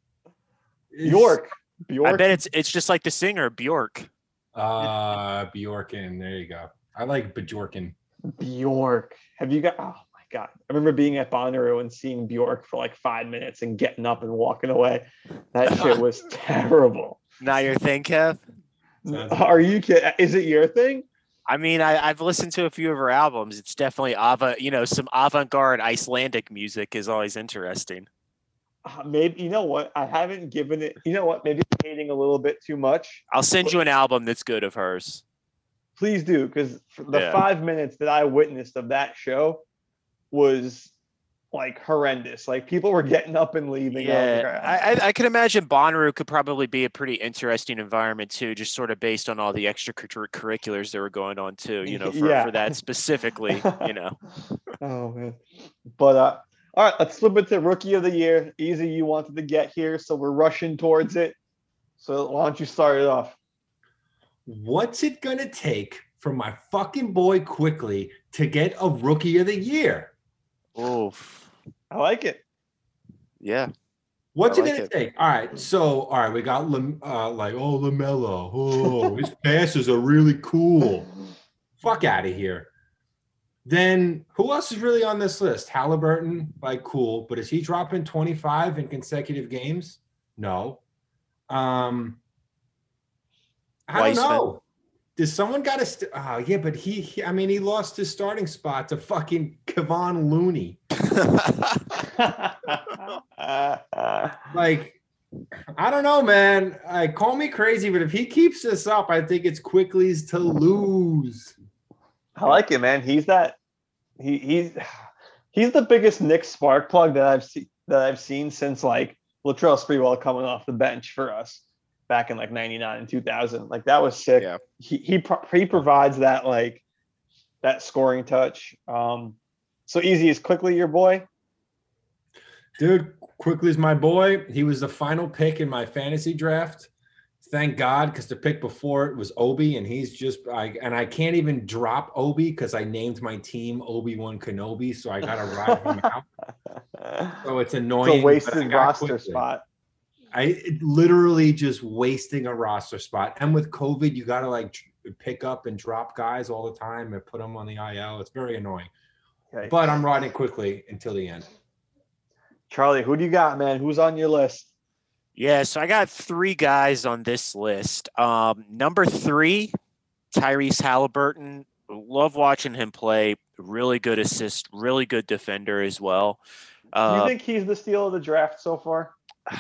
It's- Bjork, Bjork. I bet it's it's just like the singer Bjork. Uh, Bjorkin. There you go. I like Bjorkin. Bjork. Have you got? Oh my god! I remember being at Bonnaroo and seeing Bjork for like five minutes and getting up and walking away. That shit was terrible. Not your thing, Kev. Are you kidding? Is it your thing? I mean, I, I've listened to a few of her albums. It's definitely avant, you know, some avant-garde Icelandic music is always interesting. Uh, maybe you know what? I haven't given it. You know what? Maybe I'm hating a little bit too much. I'll send you an album that's good of hers. Please do, because the Yeah. five minutes that I witnessed of that show was like horrendous. Like people were getting up and leaving. I Yeah, "Ah." I, I, I can imagine Bonnaroo could probably be a pretty interesting environment too, just sort of based on all the extracurriculars that were going on too. You know, for, Yeah. for that specifically, you know. Oh man. But uh all right, let's flip it to rookie of the year. Easy, you wanted to get here, so we're rushing towards it. So why don't you start it off? What's it gonna take for my fucking boy Quickley to get a rookie of the year? Oof. I like it. Yeah. What's I it gonna it. take? All right, so all right, we got uh, like oh LaMelo, oh his passes are really cool. Fuck out of here. Then who else is really on this list? Halliburton, like cool, but is he dropping 25 in consecutive games? No. Um, I don't know. Does someone got to? St- oh, yeah, but he, he- I mean, he lost his starting spot to fucking Kevon Looney. Like, I don't know, man. I call me crazy, but if he keeps this up, I think it's Quickley's to lose. I like it, man. He's that he he's he's the biggest Knick spark plug that I've seen that I've seen since like Latrell Sprewell coming off the bench for us back in like 99 and 2000. Like that was sick. Yeah. He he pro- he provides that like that scoring touch. Um so easy is Quickley your boy. Dude, Quickley is my boy. He was the final pick in my fantasy draft. Thank God, because the pick before it was Obi, and he's just I and I can't even drop Obi because I named my team Obi Wan Kenobi, so I gotta ride him out. So it's it's annoying. a but I wasted roster spot. I literally just wasting a roster spot. And with COVID, you got to like pick up and drop guys all the time and put them on the IL. It's very annoying. Okay. But I'm riding Quickley until the end. Charlie, who do you got, man? Who's on your list? Yeah, so I got three guys on this list. Um, number three, Tyrese Halliburton. Love watching him play. Really good assist, really good defender as well. Do you Uh, think he's the steal of the draft so far?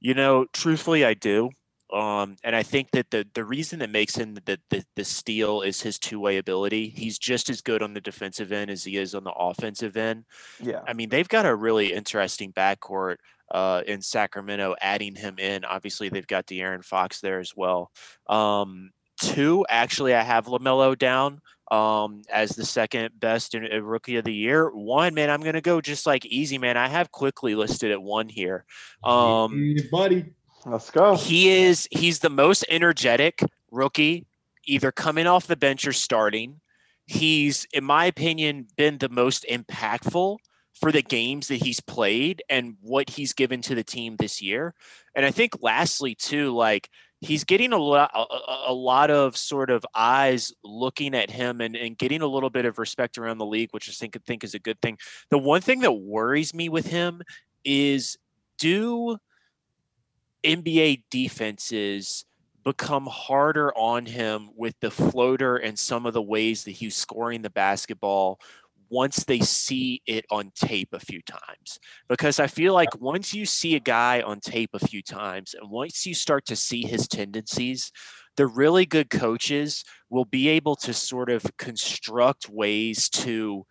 you know, truthfully, I do. Um, and I think that the the reason that makes him the, the the steal is his two way ability. He's just as good on the defensive end as he is on the offensive end. Yeah. I mean, they've got a really interesting backcourt uh, in Sacramento. Adding him in, obviously, they've got De'Aaron Fox there as well. Um, two, actually, I have LaMelo down um, as the second best in, uh, rookie of the year. One, man, I'm gonna go just like easy, man. I have Quickley listed at one here. Um, Yeah, buddy. Let's go. He is he's the most energetic rookie, either coming off the bench or starting. He's, in my opinion, been the most impactful for the games that he's played and what he's given to the team this year. And I think lastly too, like he's getting a lot a, a, lot of sort of eyes looking at him and, and getting a little bit of respect around the league, which I think think is a good thing. The one thing that worries me with him is do NBA defenses become harder on him with the floater and some of the ways that he's scoring the basketball once they see it on tape a few times. Because I feel like once you see a guy on tape a few times and once you start to see his tendencies, the really good coaches will be able to sort of construct ways to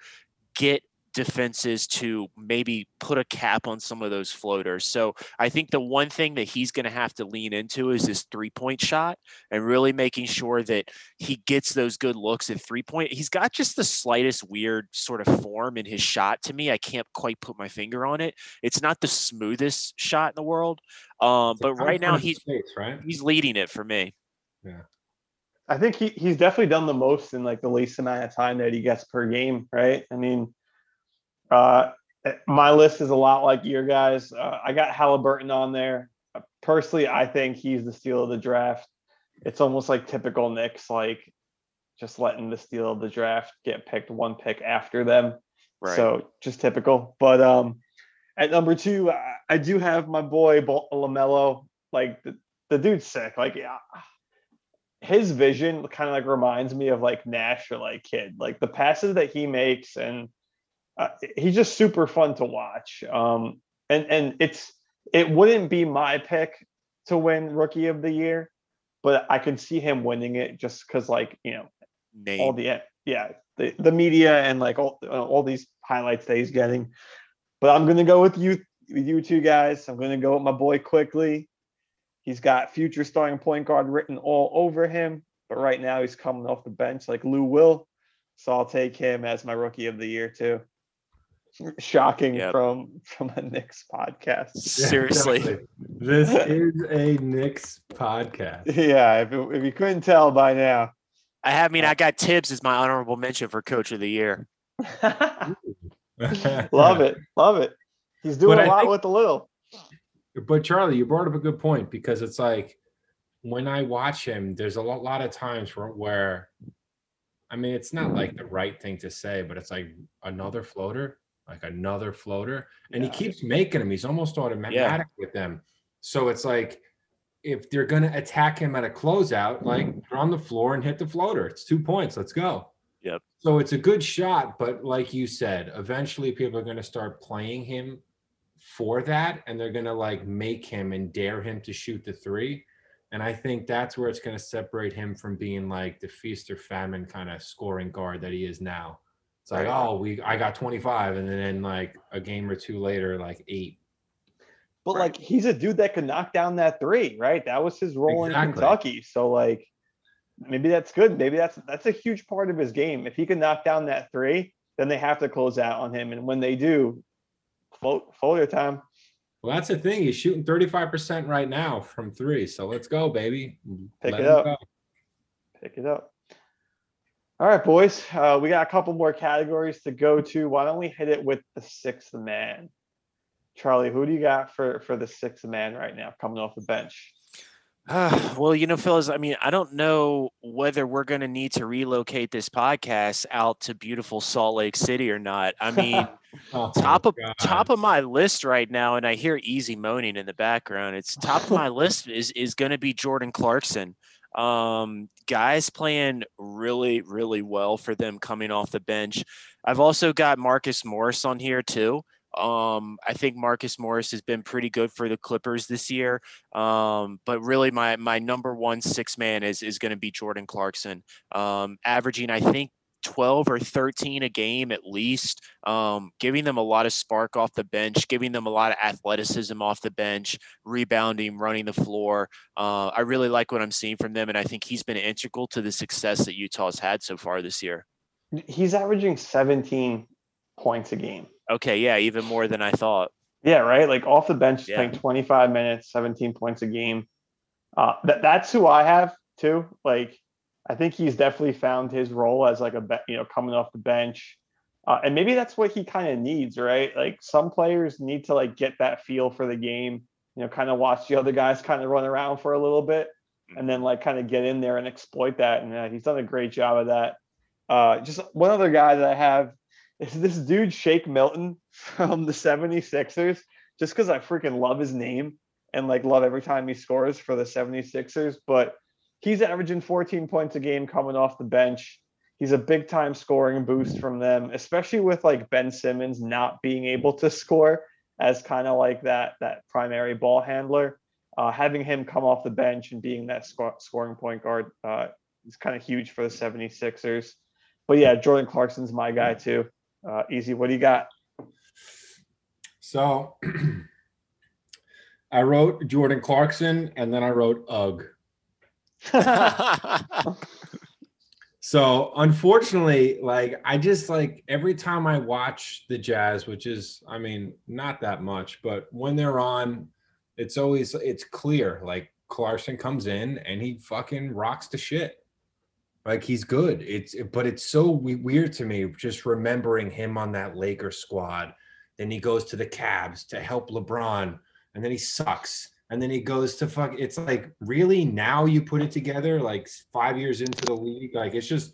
get defenses to maybe put a cap on some of those floaters. So I think the one thing that he's going to have to lean into is his three point shot and really making sure that he gets those good looks at three point. He's got just the slightest weird sort of form in his shot to me. I can't quite put my finger on it. It's not the smoothest shot in the world. Um, but right now he's space, right? he's leading it for me. Yeah. I think he, he's definitely done the most in like the least amount of time that he gets per game, right? I mean, uh, my list is a lot like your guys. Uh, I got Halliburton on there. Uh, personally, I think he's the steal of the draft. It's almost like typical Knicks, like just letting the steal of the draft get picked one pick after them. Right. So just typical. But um, at number two, I, I do have my boy LaMelo. Like the, the dude's sick. Like yeah, his vision kind of like reminds me of like Nash or like Kid. Like the passes that he makes and uh, he's just super fun to watch. Um, and and it's it wouldn't be my pick to win Rookie of the Year, but I could see him winning it just because like you know Name. all the yeah the, the media and like all uh, all these highlights that he's getting. But I'm gonna go with you with you two guys. I'm gonna go with my boy Quickley. He's got future starting point guard written all over him, but right now he's coming off the bench like Lou Will. So I'll take him as my rookie of the year too shocking yep. from from a Knicks podcast. Seriously, yeah, this is a Knicks podcast. Yeah, if, if you couldn't tell by now, I have. I mean, uh, I got Thibs as my honorable mention for Coach of the Year. love it, love it. He's doing but a lot think, with the little. But Charlie, you brought up a good point because it's like when I watch him, there's a lot, lot of times where, where I mean, it's not like the right thing to say, but it's like another floater like another floater, and yeah. he keeps making them. He's almost automatic yeah. with them. So it's like if they're going to attack him at a closeout, like they're on the floor and hit the floater. It's two points. Let's go. Yep. So it's a good shot, but like you said, eventually people are going to start playing him for that, and they're going to like make him and dare him to shoot the three. And I think that's where it's going to separate him from being like the feast or famine kind of scoring guard that he is now. It's like, oh, we I got 25, and then like a game or two later, like eight. But right. like he's a dude that could knock down that three, right? That was his role exactly. in Kentucky. So like maybe that's good. Maybe that's that's a huge part of his game. If he can knock down that three, then they have to close out on him. And when they do, float floater time. Well, that's the thing. He's shooting 35% right now from three. So let's go, baby. Pick Let it up. Go. Pick it up. All right, boys. Uh, we got a couple more categories to go to. Why don't we hit it with the sixth man? Charlie, who do you got for for the sixth man right now coming off the bench? Uh, well, you know, fellas, I mean, I don't know whether we're going to need to relocate this podcast out to beautiful Salt Lake City or not. I mean, oh, top of God. top of my list right now, and I hear easy moaning in the background. It's top of my list is is going to be Jordan Clarkson. Um, guys playing really, really well for them coming off the bench. I've also got Marcus Morris on here too. Um, I think Marcus Morris has been pretty good for the Clippers this year. Um, but really, my my number one six man is is going to be Jordan Clarkson, um, averaging I think 12 or 13 a game at least, um, giving them a lot of spark off the bench, giving them a lot of athleticism off the bench, rebounding, running the floor. Uh, I really like what I'm seeing from them, and I think he's been integral to the success that Utah's had so far this year. He's averaging 17 points a game. Okay, yeah, even more than I thought. Yeah, right. Like off the bench, Yeah. playing 25 minutes, 17 points a game. Uh, that that's who I have too. Like, I think he's definitely found his role as like a you know coming off the bench, uh, and maybe that's what he kind of needs, right? Like some players need to like get that feel for the game. You know, kind of watch the other guys kind of run around for a little bit, and then like kind of get in there and exploit that. And uh, he's done a great job of that. Uh, just one other guy that I have is this dude Shake Milton from the 76ers just because I freaking love his name and like love every time he scores for the 76ers. But he's averaging 14 points a game coming off the bench. He's a big time scoring boost from them, especially with like Ben Simmons not being able to score as kind of like that that primary ball handler. Uh, having him come off the bench and being that sco- scoring point guard uh, is kind of huge for the 76ers. But yeah, Jordan Clarkson's my guy too. Uh, easy. What do you got? So I wrote Jordan Clarkson and then I wrote Ugg. So unfortunately, like I just like every time I watch the Jazz, which is I mean not that much, but when they're on, it's always it's clear like Clarkson comes in and he fucking rocks the shit. Like he's good. It's but it's so weird to me just remembering him on that Laker squad. Then he goes to the Cavs to help LeBron, and then he sucks. And then he goes to fuck. It's like really now you put it together, like five years into the league. Like it's just,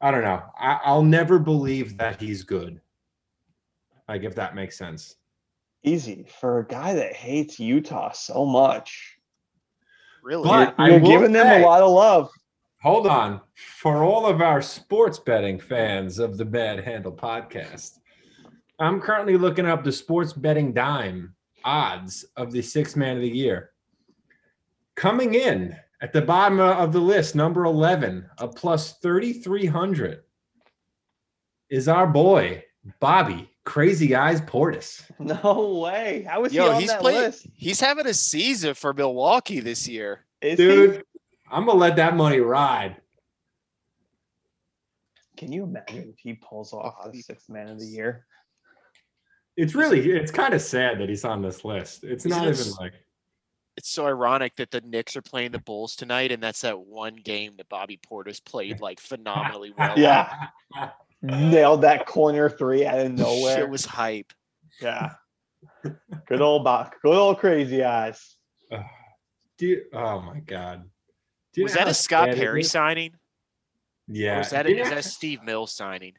I don't know. I, I'll never believe that he's good. Like if that makes sense. Easy for a guy that hates Utah so much. really? But- You're, you're will giving them a lot of love. Hold on. For all of our sports betting fans of the Bad Handle podcast, I'm currently looking up the sports betting dime odds of the six man of the year. Coming in at the bottom of the list, number 11, a plus 3,300, is our boy, Bobby Crazy Eyes Portis. No way. How is he on he's that playing. list? He's having a season for Milwaukee this year. Is he? Dude, I'm going to let that money ride. Can you imagine if he pulls off oh, the Bobby sixth man of the year? It's really, it's kind of sad that he's on this list. It's Isn't not it even s- like, It's so ironic that the Knicks are playing the Bulls tonight, and that's that one game that Bobby Portis played like phenomenally well. Yeah. Nailed that corner three out of nowhere. It was hype. yeah. Good old Bach. Good old crazy eyes. Dude, oh my god. Do you Was that a Scott Perry signing? Yeah. Or is that Do a, you is that a Steve Mills signing?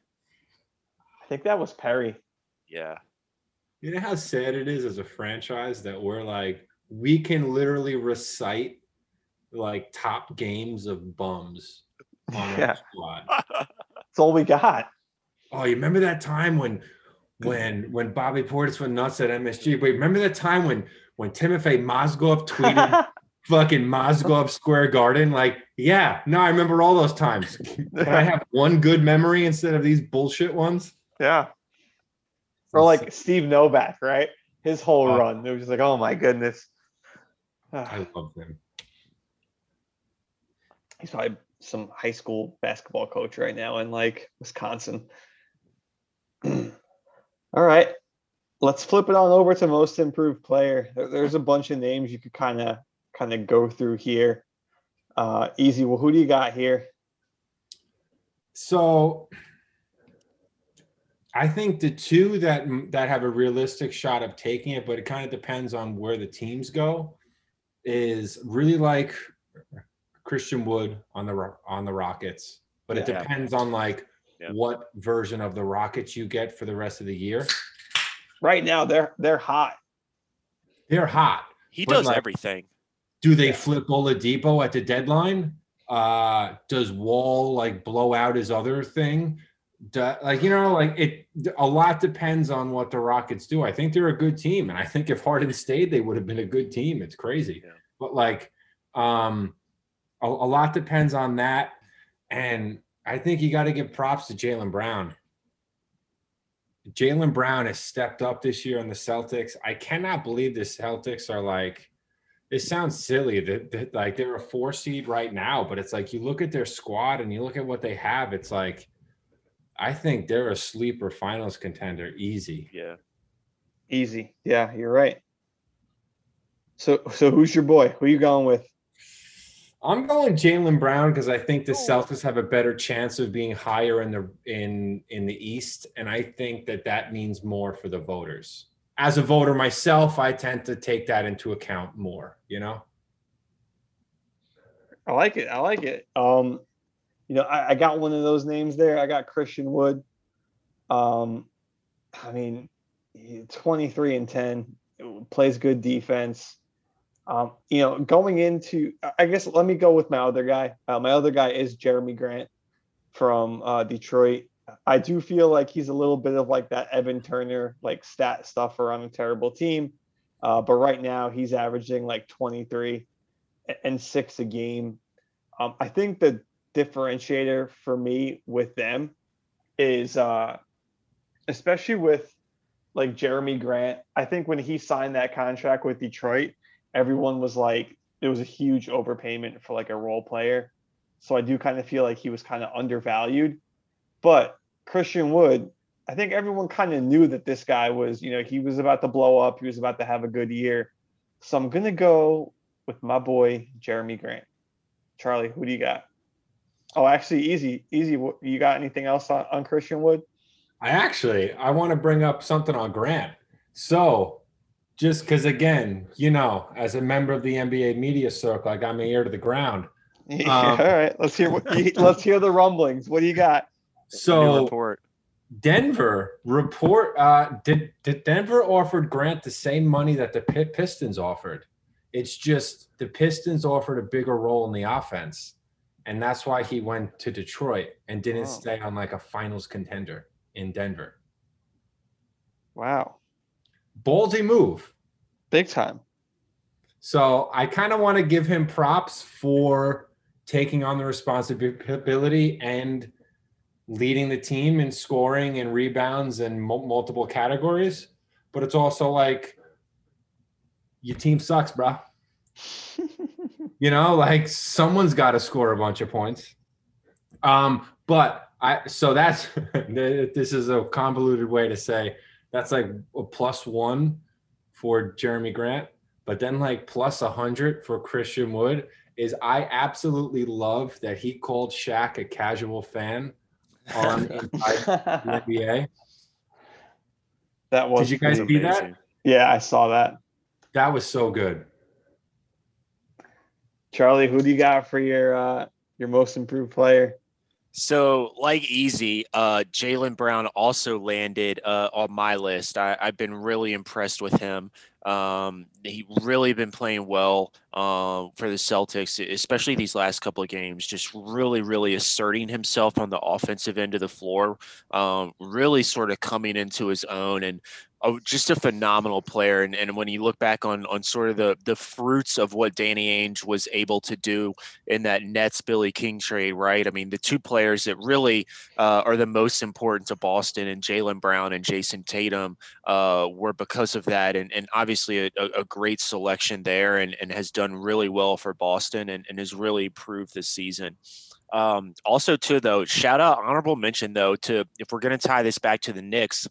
I think that was Perry. Yeah. You know how sad it is as a franchise that we're like, we can literally recite like top games of bums on our Yeah. squad. That's all we got. Oh, you remember that time when when when Bobby Portis went nuts at MSG? Wait, remember that time when when Timothy Mozgov tweeted fucking Mozgov Square Garden? Like, yeah, no, I remember all those times. Can I have one good memory instead of these bullshit ones? yeah. Or like Steve Novak, right? His whole Oh. run. It was just like, oh my goodness. I love him. He's probably some high school basketball coach right now in like Wisconsin. All right. Let's flip it on over to most improved player. There's a bunch of names you could kind of kind of go through here. Uh easy. Well, who do you got here? So I think the two that that have a realistic shot of taking it, but it kind of depends on where the teams go, is really like Christian Wood on the on the Rockets. But it Yeah. depends on like Yeah. what version of the Rockets you get for the rest of the year. Right now they're they're hot. They're hot. He does like, everything. Do they flip Oladipo at the deadline? Uh, does Wall like blow out his other thing? Like you know, like it. A lot depends on what the Rockets do. I think they're a good team, and I think if Harden stayed, they would have been a good team. It's crazy, Yeah. but like, um, a, a lot depends on that, and I think you got to give props to Jaylen Brown. Jaylen Brown has stepped up this year on the Celtics. I cannot believe the Celtics are like it sounds silly that, that like they're a four seed right now, but it's like you look at their squad and you look at what they have, it's like I think they're a sleeper finals contender easy. Yeah. Easy. Yeah, you're right. So so who's your boy? Who are you going with? I'm going Jaylen Brown because I think the Celtics have a better chance of being higher in the in in the East, and I think that that means more for the voters. As a voter myself, I tend to take that into account more. You know. I like it. I like it. Um, you know, I, I got one of those names there. I got Christian Wood. Um, I mean, 23 and 10, plays good defense. Um, you know, going into, I guess let me go with my other guy. Uh, my other guy is Jerami Grant from uh, Detroit. I do feel like he's a little bit of like that Evan Turner, like stat stuffer on a terrible team. Uh, but right now he's averaging like 23 and six a game. Um, I think the differentiator for me with them is, uh, especially with like Jerami Grant. I think when he signed that contract with Detroit, everyone was like, it was a huge overpayment for like a role player. So I do kind of feel like he was kind of undervalued. But Christian Wood, I think everyone kind of knew that this guy was, you know, he was about to blow up. He was about to have a good year. So I'm going to go with my boy, Jerami Grant. Charlie, who do you got? Oh, actually, easy, easy. You got anything else on, on Christian Wood? I actually I want to bring up something on Grant. So just because again, you know, as a member of the NBA media circle, I got my ear to the ground. Um, All right, let's hear what let's hear the rumblings. What do you got? So report. Denver report uh did did Denver offered Grant the same money that the Pistons offered. It's just the Pistons offered a bigger role in the offense. And that's why he went to Detroit and didn't oh. stay on like a finals contender in Denver. Wow. Ballsy move. Big time. So I kind of want to give him props for taking on the responsibility and leading the team in scoring and rebounds and multiple categories. But it's also like your team sucks, bro. you know, like someone's got to score a bunch of points. Um, but I so that's this is a convoluted way to say that's like a plus one for Jerami Grant, but then like plus a hundred for Christian Wood is I absolutely love that he called Shaq a casual fan on the NBA. That was. Did you guys see that? Yeah, I saw that. That was so good. Charlie, who do you got for your uh, your most improved player? So, like easy, uh, Jaylen Brown also landed uh, on my list. I, have been really impressed with him. Um, he really been playing well uh, for the Celtics, especially these last couple of games. Just really, really asserting himself on the offensive end of the floor. Um, really, sort of coming into his own and oh, just a phenomenal player. And, and when you look back on on sort of the the fruits of what Danny Ainge was able to do in that Nets Billy King trade, right? I mean, the two players that really uh, are the most important to Boston and Jaylen Brown and Jayson Tatum uh, were because of that, and and obviously a, a great selection there, and and has done really well for Boston, and, and has really improved this season. Um, also, too, though, shout out honorable mention though to if we're going to tie this back to the Knicks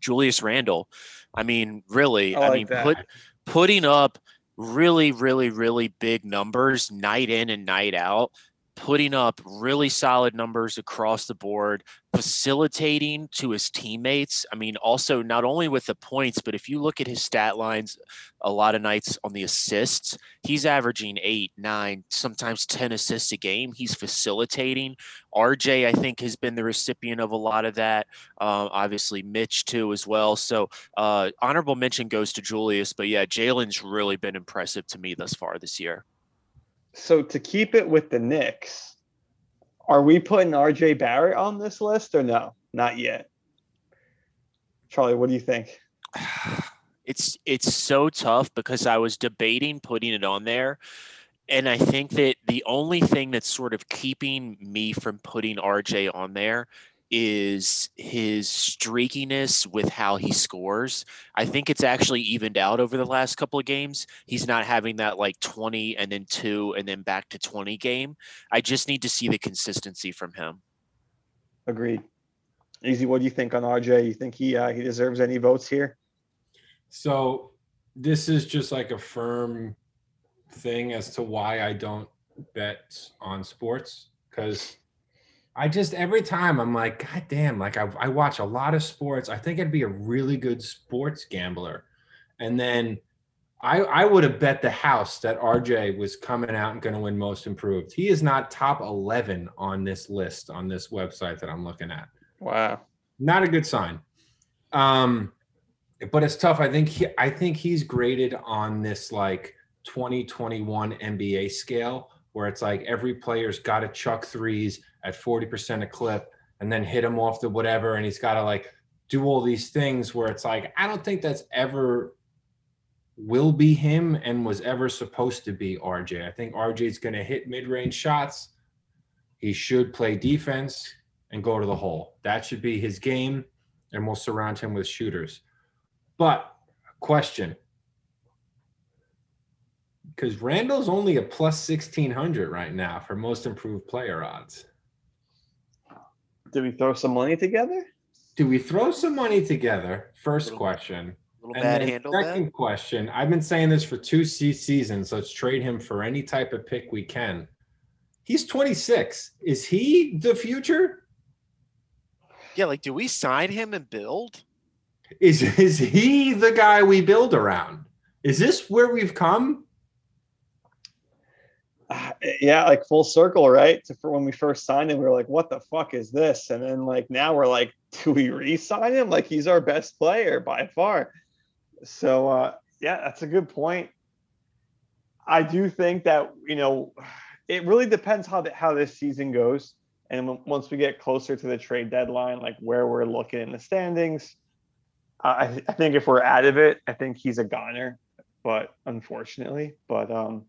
Julius Randle. I mean, really, I, like I mean, that. put putting up really, really, really big numbers night in and night out, putting up really solid numbers across the board, facilitating to his teammates. I mean, also not only with the points, but if you look at his stat lines, a lot of nights on the assists, he's averaging eight, nine, sometimes 10 assists a game. He's facilitating. RJ, I think, has been the recipient of a lot of that. Uh, obviously, Mitch, too, as well. So, uh, honorable mention goes to Julius. But yeah, Jaylen's really been impressive to me thus far this year. So, to keep it with the Knicks, are we putting RJ Barrett on this list or no? Not yet. Charlie, what do you think? It's it's so tough because I was debating putting it on there. And I think that the only thing that's sort of keeping me from putting RJ on there is his streakiness with how he scores. I think it's actually evened out over the last couple of games. He's not having that like 20 and then 2 and then back to 20 game. I just need to see the consistency from him. Agreed. Easy, what do you think on RJ? You think he uh, he deserves any votes here? So this is just like a firm thing as to why I don't bet on sports because I just every time I'm like, God damn, like I, I watch a lot of sports. I think I'd be a really good sports gambler. And then I I would have bet the house that RJ was coming out and going to win most improved. He is not top 11 on this list on this website that I'm looking at Wow. not a good sign. Um, but it's tough. I think he, I think he's graded on this like 2021 NBA scale where it's like every player's got to chuck threes at 40% a clip and then hit him off the whatever and he's got to like do all these things where it's like I don't think that's ever will be him and was ever supposed to be RJ. I think RJ's going to hit mid-range shots. He should play defense and go to the hole. That should be his game, and we'll surround him with shooters. But question because Randle's only a plus 1600 right now for most improved player odds. Did we throw some money together? Do we throw some money together? First Little- question. Little And bad then handle second that. question. I've been saying this for two se- seasons. Let's trade him for any type of pick we can. He's 26. Is he the future? Yeah, like do we sign him and build? Is is he the guy we build around? Is this where we've come? Uh, yeah, like full circle, right? To for when we first signed him, we were like, "What the fuck is this?" And then like now we're like, "Do we re-sign him? Like he's our best player by far." So uh, yeah, that's a good point. I do think that you know, it really depends how the, how this season goes, and once we get closer to the trade deadline, like where we're looking in the standings. I, I think if we're out of it, I think he's a goner, but unfortunately, but um,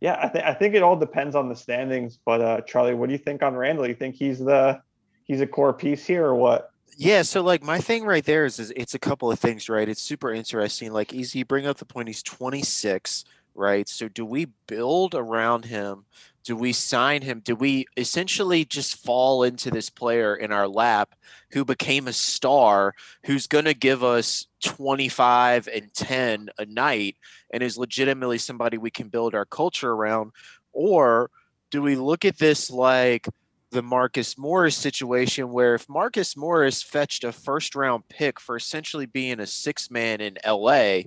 yeah, I think I think it all depends on the standings. But uh, Charlie, what do you think on Randle? You think he's the he's a core piece here or what? Yeah, so like my thing right there is, is it's a couple of things, right? It's super interesting. Like easy, bring up the point. He's 26, right? So do we build around him? Do we sign him? Do we essentially just fall into this player in our lap who became a star, who's going to give us 25 and 10 a night and is legitimately somebody we can build our culture around? Or do we look at this like the Marcus Morris situation, where if Marcus Morris fetched a first round pick for essentially being a six man in LA,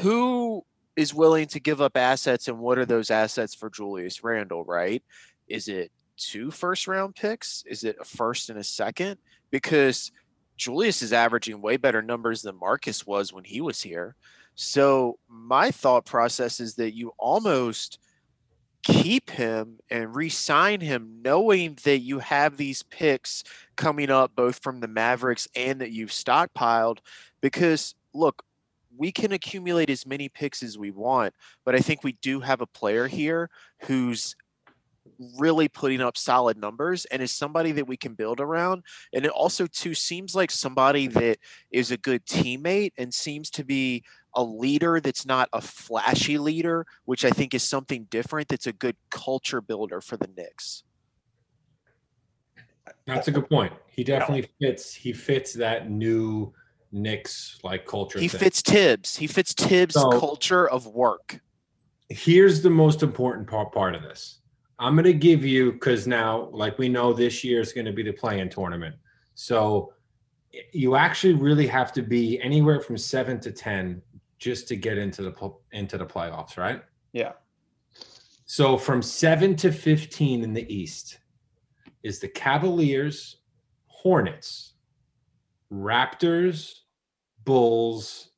who is willing to give up assets and what are those assets for Julius Randle, right? Is it two first round picks? Is it a first and a second? Because Julius is averaging way better numbers than Marcus was when he was here. So my thought process is that you almost keep him and re-sign him knowing that you have these picks coming up both from the Mavericks and that you've stockpiled because look we can accumulate as many picks as we want but I think we do have a player here who's really putting up solid numbers and is somebody that we can build around and it also too seems like somebody that is a good teammate and seems to be a leader that's not a flashy leader, which I think is something different. That's a good culture builder for the Knicks. That's a good point. He definitely fits. He fits that new Knicks like culture. He thing. fits Thibs. He fits Thibs' So- culture of work. Here's the most important part part of this. I'm going to give you because now, like we know, this year is going to be the play-in tournament. So you actually really have to be anywhere from seven to ten just to get into the pl- into the playoffs, right? Yeah. So from seven to fifteen in the East is the Cavaliers, Hornets, Raptors, Bulls,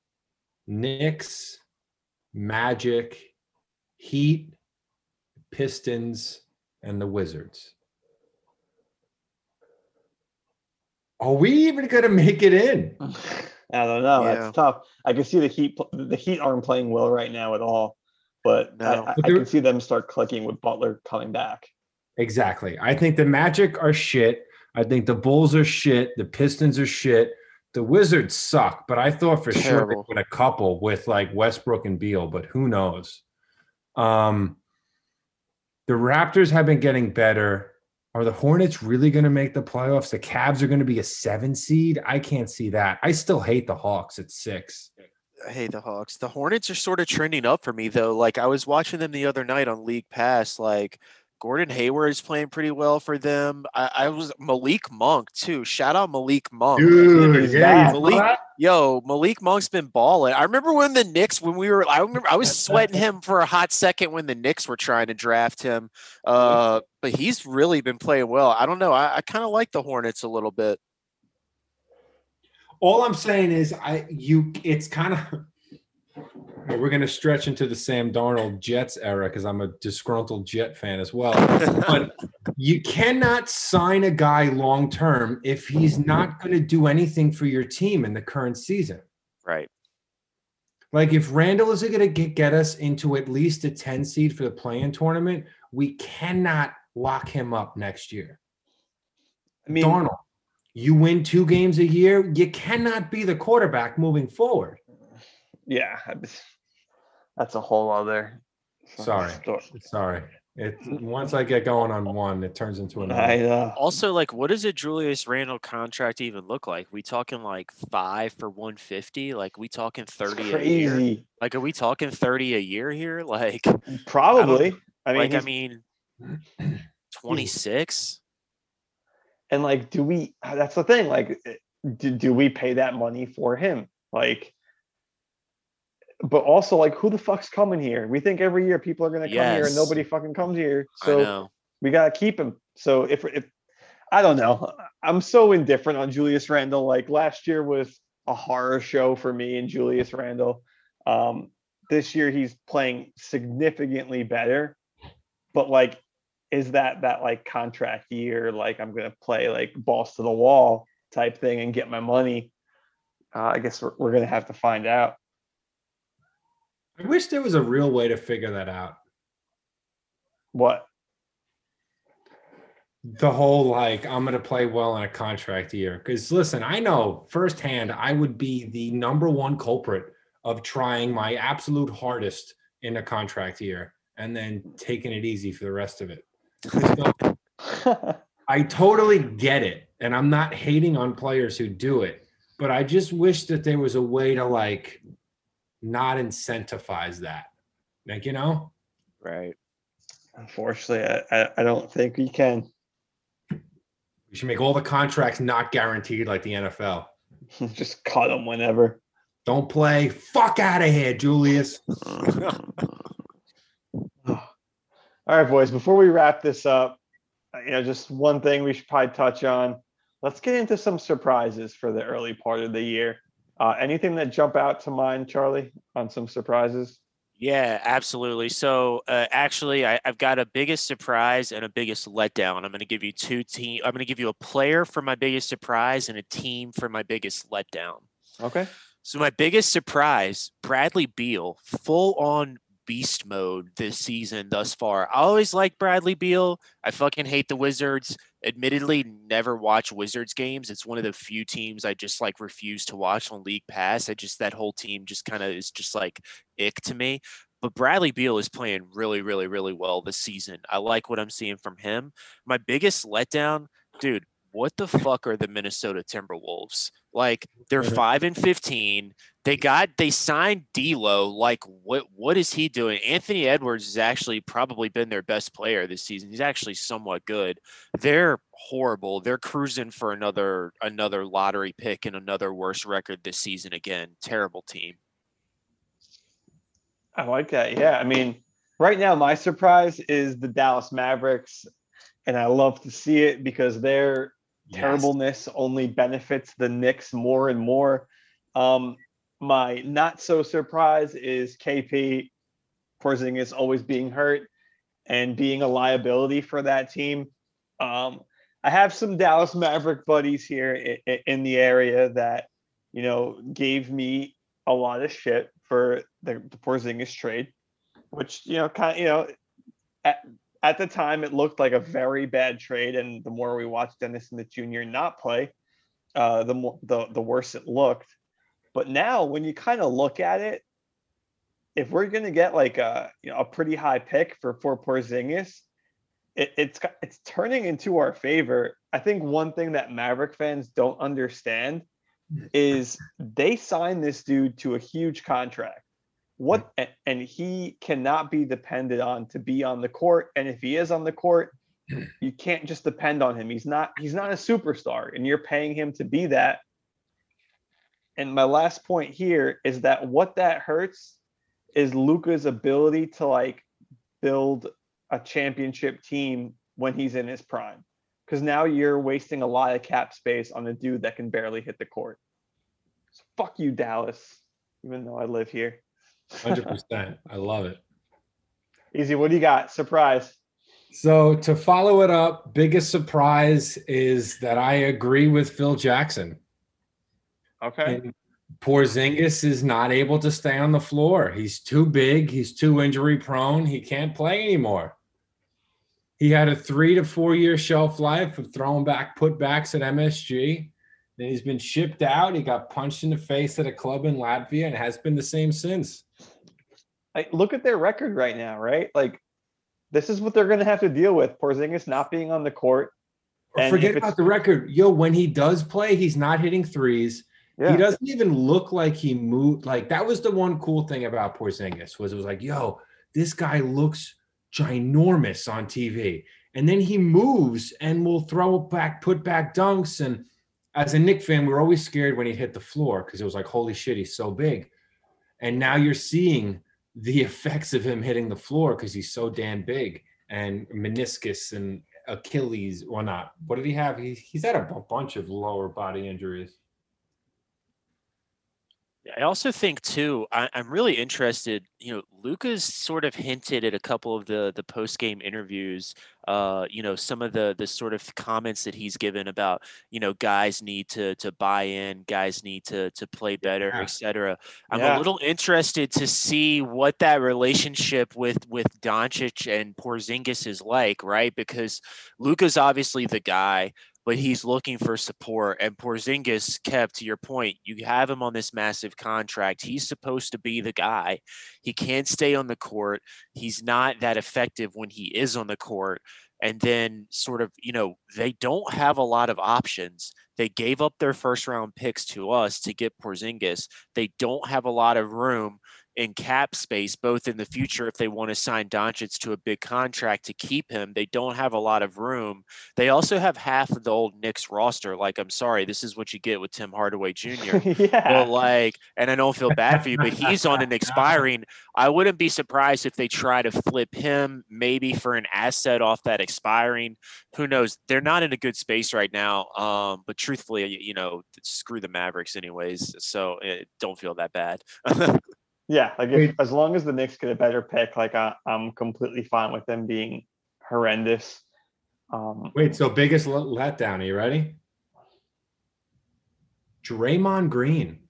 Knicks, Magic, Heat, Pistons, and the Wizards. Are we even going to make it in? I don't know. Yeah. That's tough. I can see the Heat. The Heat aren't playing well right now at all, but I, No. I, But I can see them start clicking with Butler coming back. Exactly. I think the Magic are shit. I think the Bulls are shit. The Pistons are shit. The Wizards suck, but I thought for sure Terrible. they would a couple with like Westbrook and Beal, but who knows? Um, the Raptors have been getting better. Are the Hornets really going to make the playoffs? The Cavs are going to be a seven seed. I can't see that. I still hate the Hawks at six. hey, the Hawks. The Hornets are sort of trending up for me though. Like I was watching them the other night on League Pass. Like Gordon Hayward is playing pretty well for them. I, I was Malik Monk too. Shout out Malik Monk. Dude, yeah, Malik- Yo, Malik Monk's been balling. I remember when the Knicks, when we were, I remember I was sweating him for a hot second when the Knicks were trying to draft him. Uh, but he's really been playing well. I don't know. I, I kind of like the Hornets a little bit. All I'm saying is, I you. It's kind of. We're gonna stretch into the Sam Darnold Jets era because I'm a disgruntled Jet fan as well. But you cannot sign a guy long term if he's not going to do anything for your team in the current season. right. Like if Randle isn't going to get, get us into at least a 10 seed for the play-in tournament, we cannot lock him up next year. I mean, Darnold, you win two games a year, you cannot be the quarterback moving forward. Yeah, that's a whole other. Sorry. story. Sorry. It once I get going on one, it turns into I another. Also, like, what does a Julius Randle contract even look like? We talking like five for one fifty? Like, we talking It's thirty a year? Like, are we talking thirty a year here? Like, Probably. I mean, like I mean, twenty six. and like, do we? That's the thing. Like, eh, do, do we pay that money for him? Like, but also, like, who the fuck's coming here? We think every year people are gonna come here, and nobody fucking comes here. I So know. we gotta keep him. So if if I don't know, I'm so indifferent on Julius Randle. Like last year was a horror show for me and Julius Randle. Um, this year he's playing significantly better, but like, is that that like contract year? Like I'm gonna play like balls to the wall type thing and get my money. Uh, I guess we're, we're gonna have to find out. I wish there was a real way to figure that out. What? the whole like I'm gonna play well in a contract year. Because listen, I know firsthand I would be the number one culprit of trying my absolute hardest in a contract year and then taking it easy for the rest of it. So I totally get it, and I'm not hating on players who do it, but I just wish that there was a way to like not incentivize that. Like you know, Right. Unfortunately, I, I, I don't think we can. we should make all the contracts not guaranteed like the NFL. Just cut them whenever. Don't play. Fuck out of here, Julius. All right, boys. Before we wrap this up, uh, you know, just one thing we should probably touch on. Let's get into some surprises for the early part of the year. Uh, anything that jump out to mind, Charlie, on some surprises? Yeah, absolutely. So uh, actually, I, I've got a biggest surprise and a biggest letdown. I'm going to give you two team. I'm going to give you a player for my biggest surprise and a team for my biggest letdown. Okay. So my biggest surprise, Bradley Beal, full on beast mode this season thus far. I always like Bradley Beal. I fucking hate the Wizards. Admittedly, never watch Wizards games. It's one of the few teams I just like refuse to watch on League Pass. I just that whole team just kind of is just like ick to me. But Bradley Beal is playing really, really, really well this season. I like what I'm seeing from him. My biggest letdown, dude, what the fuck are the Minnesota Timberwolves? Like they're five and fifteen. They got they signed D'Lo. Like what what is he doing? Anthony Edwards has actually probably been their best player this season. He's actually somewhat good. They're horrible. They're cruising for another another lottery pick and another worse record this season again. Terrible team. I like that. Yeah. I mean, right now, my surprise is the Dallas Mavericks. And I love to see it because their Terribleness only benefits the Knicks more and more. Um, my not so surprise is KP Porzingis always being hurt and being a liability for that team. Um, I have some Dallas Maverick buddies here in, in the area that you know gave me a lot of shit for the, the Porzingis trade, which you know kind of you know at, at the time it looked like a very bad trade, and the more we watched Dennis Smith Jr. not play, uh, the more the the worse it looked. But now, when you kind of look at it, if we're gonna get like a you know a pretty high pick for for Porzingis, it, it's it's turning into our favor. I think one thing that Maverick fans don't understand is they signed this dude to a huge contract. What and he cannot be depended on to be on the court. And if he is on the court, you can't just depend on him. He's not he's not a superstar, and you're paying him to be that. And my last point here is that what that hurts is Luka's ability to like build a championship team when he's in his prime. Because now you're wasting a lot of cap space on a dude that can barely hit the court. So fuck you, Dallas, even though I live here. Hundred percent. I love it. Easy. What do you got? Surprise. So to follow it up, biggest surprise is that I agree with Phil Jackson. Okay. And Porzingis is not able to stay on the floor. He's too big. He's too injury prone. He can't play anymore. He had a three to four year shelf life of throwing back putbacks at MSG. He's been shipped out. He got punched in the face at a club in Latvia and has been the same since. Like, look at their record right now, right? Like, this is what they're going to have to deal with. Porzingis not being on the court. And forget about the record. Yo, when he does play, he's not hitting threes. Yeah. He doesn't even look like he moved. Like that was the one cool thing about Porzingis was it was like, yo, this guy looks ginormous on TV, and then he moves and will throw back, put back dunks. And as a Knick fan, we were always scared when he hit the floor because it was like, holy shit, he's so big. And now you're seeing the effects of him hitting the floor because he's so damn big and meniscus and Achilles or not. What did he have? He, he's had a bunch of lower body injuries. I also think too. I, I'm really interested. You know, Luka's sort of hinted at a couple of the the post game interviews. Uh, you know, some of the the sort of comments that he's given about you know guys need to to buy in, guys need to to play better, Yeah. etc. I'm Yeah. a little interested to see what that relationship with with Doncic and Porzingis is like, right? Because Luka's obviously the guy but mm-hmm. he's looking for support. And Porzingis kept to your point. You have him on this massive contract. He's supposed to be the guy. He can't stay on the court. He's not that effective when he is on the court. And then, sort of, you know, they don't have a lot of options. They gave up their first round picks to us to get Porzingis. They don't have a lot of room in cap space, both in the future if they want to sign Doncic to a big contract to keep him. They don't have a lot of room. They also have half of the old Knicks roster. Like, I'm sorry, this is what you get with Tim Hardaway Jr. yeah. But like, and I don't feel bad for you, but he's on an expiring. I wouldn't be surprised if they try to flip him maybe for an asset off that expiring. Who knows? They're not in a good space right now. Um, but truthfully, you, know, screw the Mavericks anyways. So uh, don't feel that bad. Yeah, like if, as long as the Knicks get a better pick, like I, I'm completely fine with them being horrendous. Um, Wait, so biggest letdown? Are you ready? Draymond Green.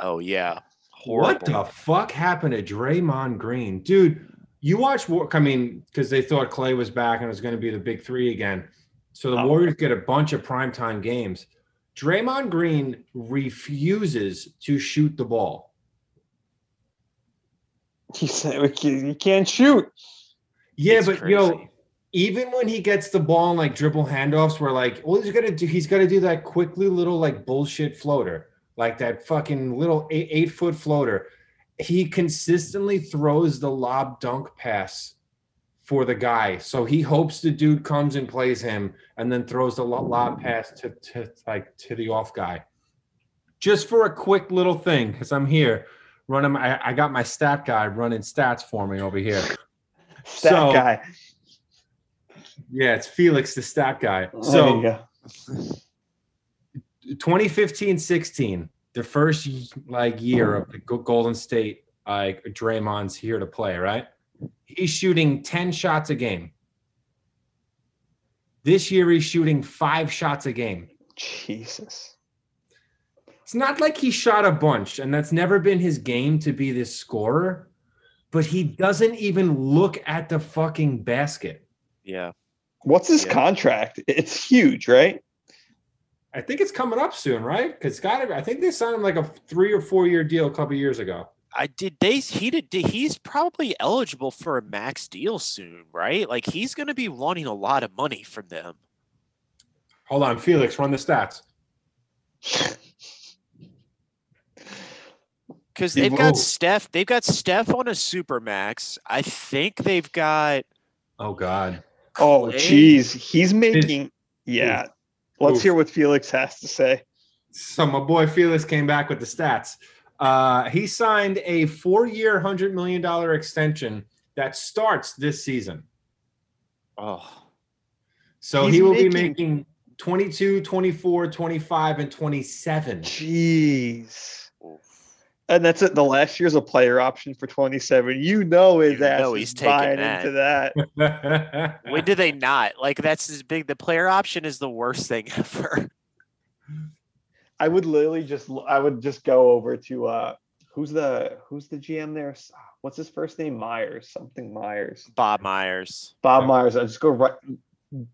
oh yeah, horrible. What the fuck happened to Draymond Green, dude? You watch War. I mean, because they thought Clay was back and it was going to be the big three again. So the Oh. Warriors get a bunch of primetime games. Draymond Green refuses to shoot the ball. he said we can't- you can't shoot. Yeah, It's but yo, crazy. even when he gets the ball and like dribble handoffs, where like all he's gonna do, he's gonna do that quickly little like bullshit floater, like that fucking little eight, eight foot floater. He consistently throws the lob dunk pass for the guy, so he hopes the dude comes and plays him, and then throws the lob pass to, to like to the off guy. Just for a quick little thing, because I'm here running. My, I got my stat guy running stats for me over here. Stat So- guy. Yeah, it's Felix, the stat guy. So go. 2015 16, the first like year of the Golden State, like Draymond's here to play, right? He's shooting 10 shots a game. This year, he's shooting five shots a game. Jesus. It's not like he shot a bunch, and that's never been his game to be this scorer, but he doesn't even look at the fucking basket. yeah. What's his Yeah. contract? It's huge, right? I think it's coming up soon, right? Because got I think they signed him like a three or four year deal a couple years ago. I did they he did did- he's probably eligible for a max deal soon, right? Like he's going to be wanting a lot of money from them. Hold on, Felix, run the stats. Because they've got. Steph. They've got Steph on a super max. I think they've got. Oh God. Oh, jeez, he's making. Yeah, let's Oof. hear what Felix has to say. So my boy Felix came back with the stats. Uh, he signed a four-year, hundred million dollar extension that starts this season. Oh, So He's he will be making- making 22, 24, 25, and 27. Jeez. And that's it. The last year's a player option for 27. You know his You ass know is he's taking buying that. into that. when do they not? Like that's as big. The player option is the worst thing ever. I would literally just I would just go over to uh who's the who's the GM there? What's his first name? Myers, something Myers. Bob Myers. Bob Myers. I just go right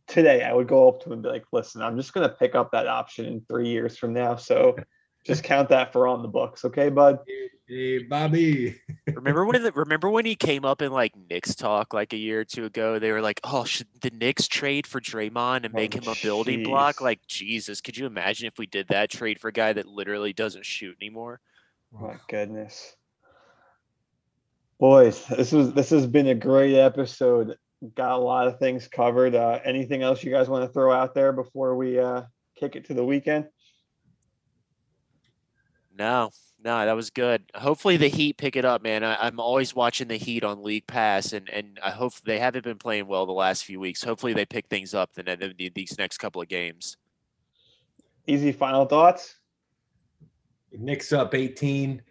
today. I would go up to him and be like, listen, I'm just gonna pick up that option in three years from now. So just count that for on the books, okay, bud? Hey, Bobby. Remember when? The, remember when he came up in like Knicks talk like a year or two ago? They were like, "Oh, should the Knicks trade for Draymond and Oh, make him a building block?" Like Jesus, could you imagine if we did that trade for a guy that literally doesn't shoot anymore? My goodness. Boys, this was this has been a great episode. Got a lot of things covered. Uh, anything else you guys want to throw out there before we uh, kick it to the weekend? No, no, that was good. Hopefully the Heat pick it up, man. I, I'm always watching the Heat on League Pass, and and I hope they haven't been playing well the last few weeks. Hopefully they pick things up the, ne- the these next couple of games. Easy final thoughts. Knicks up 18.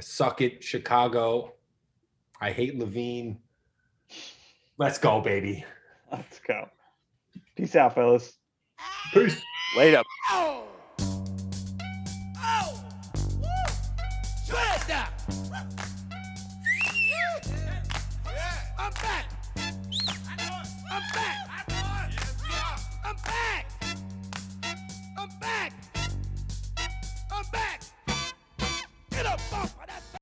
Suck it, Chicago. I hate LaVine. Let's go, baby. Let's go. Peace out, fellas. Peace. Later. Sweat that! I'm back! I'm back!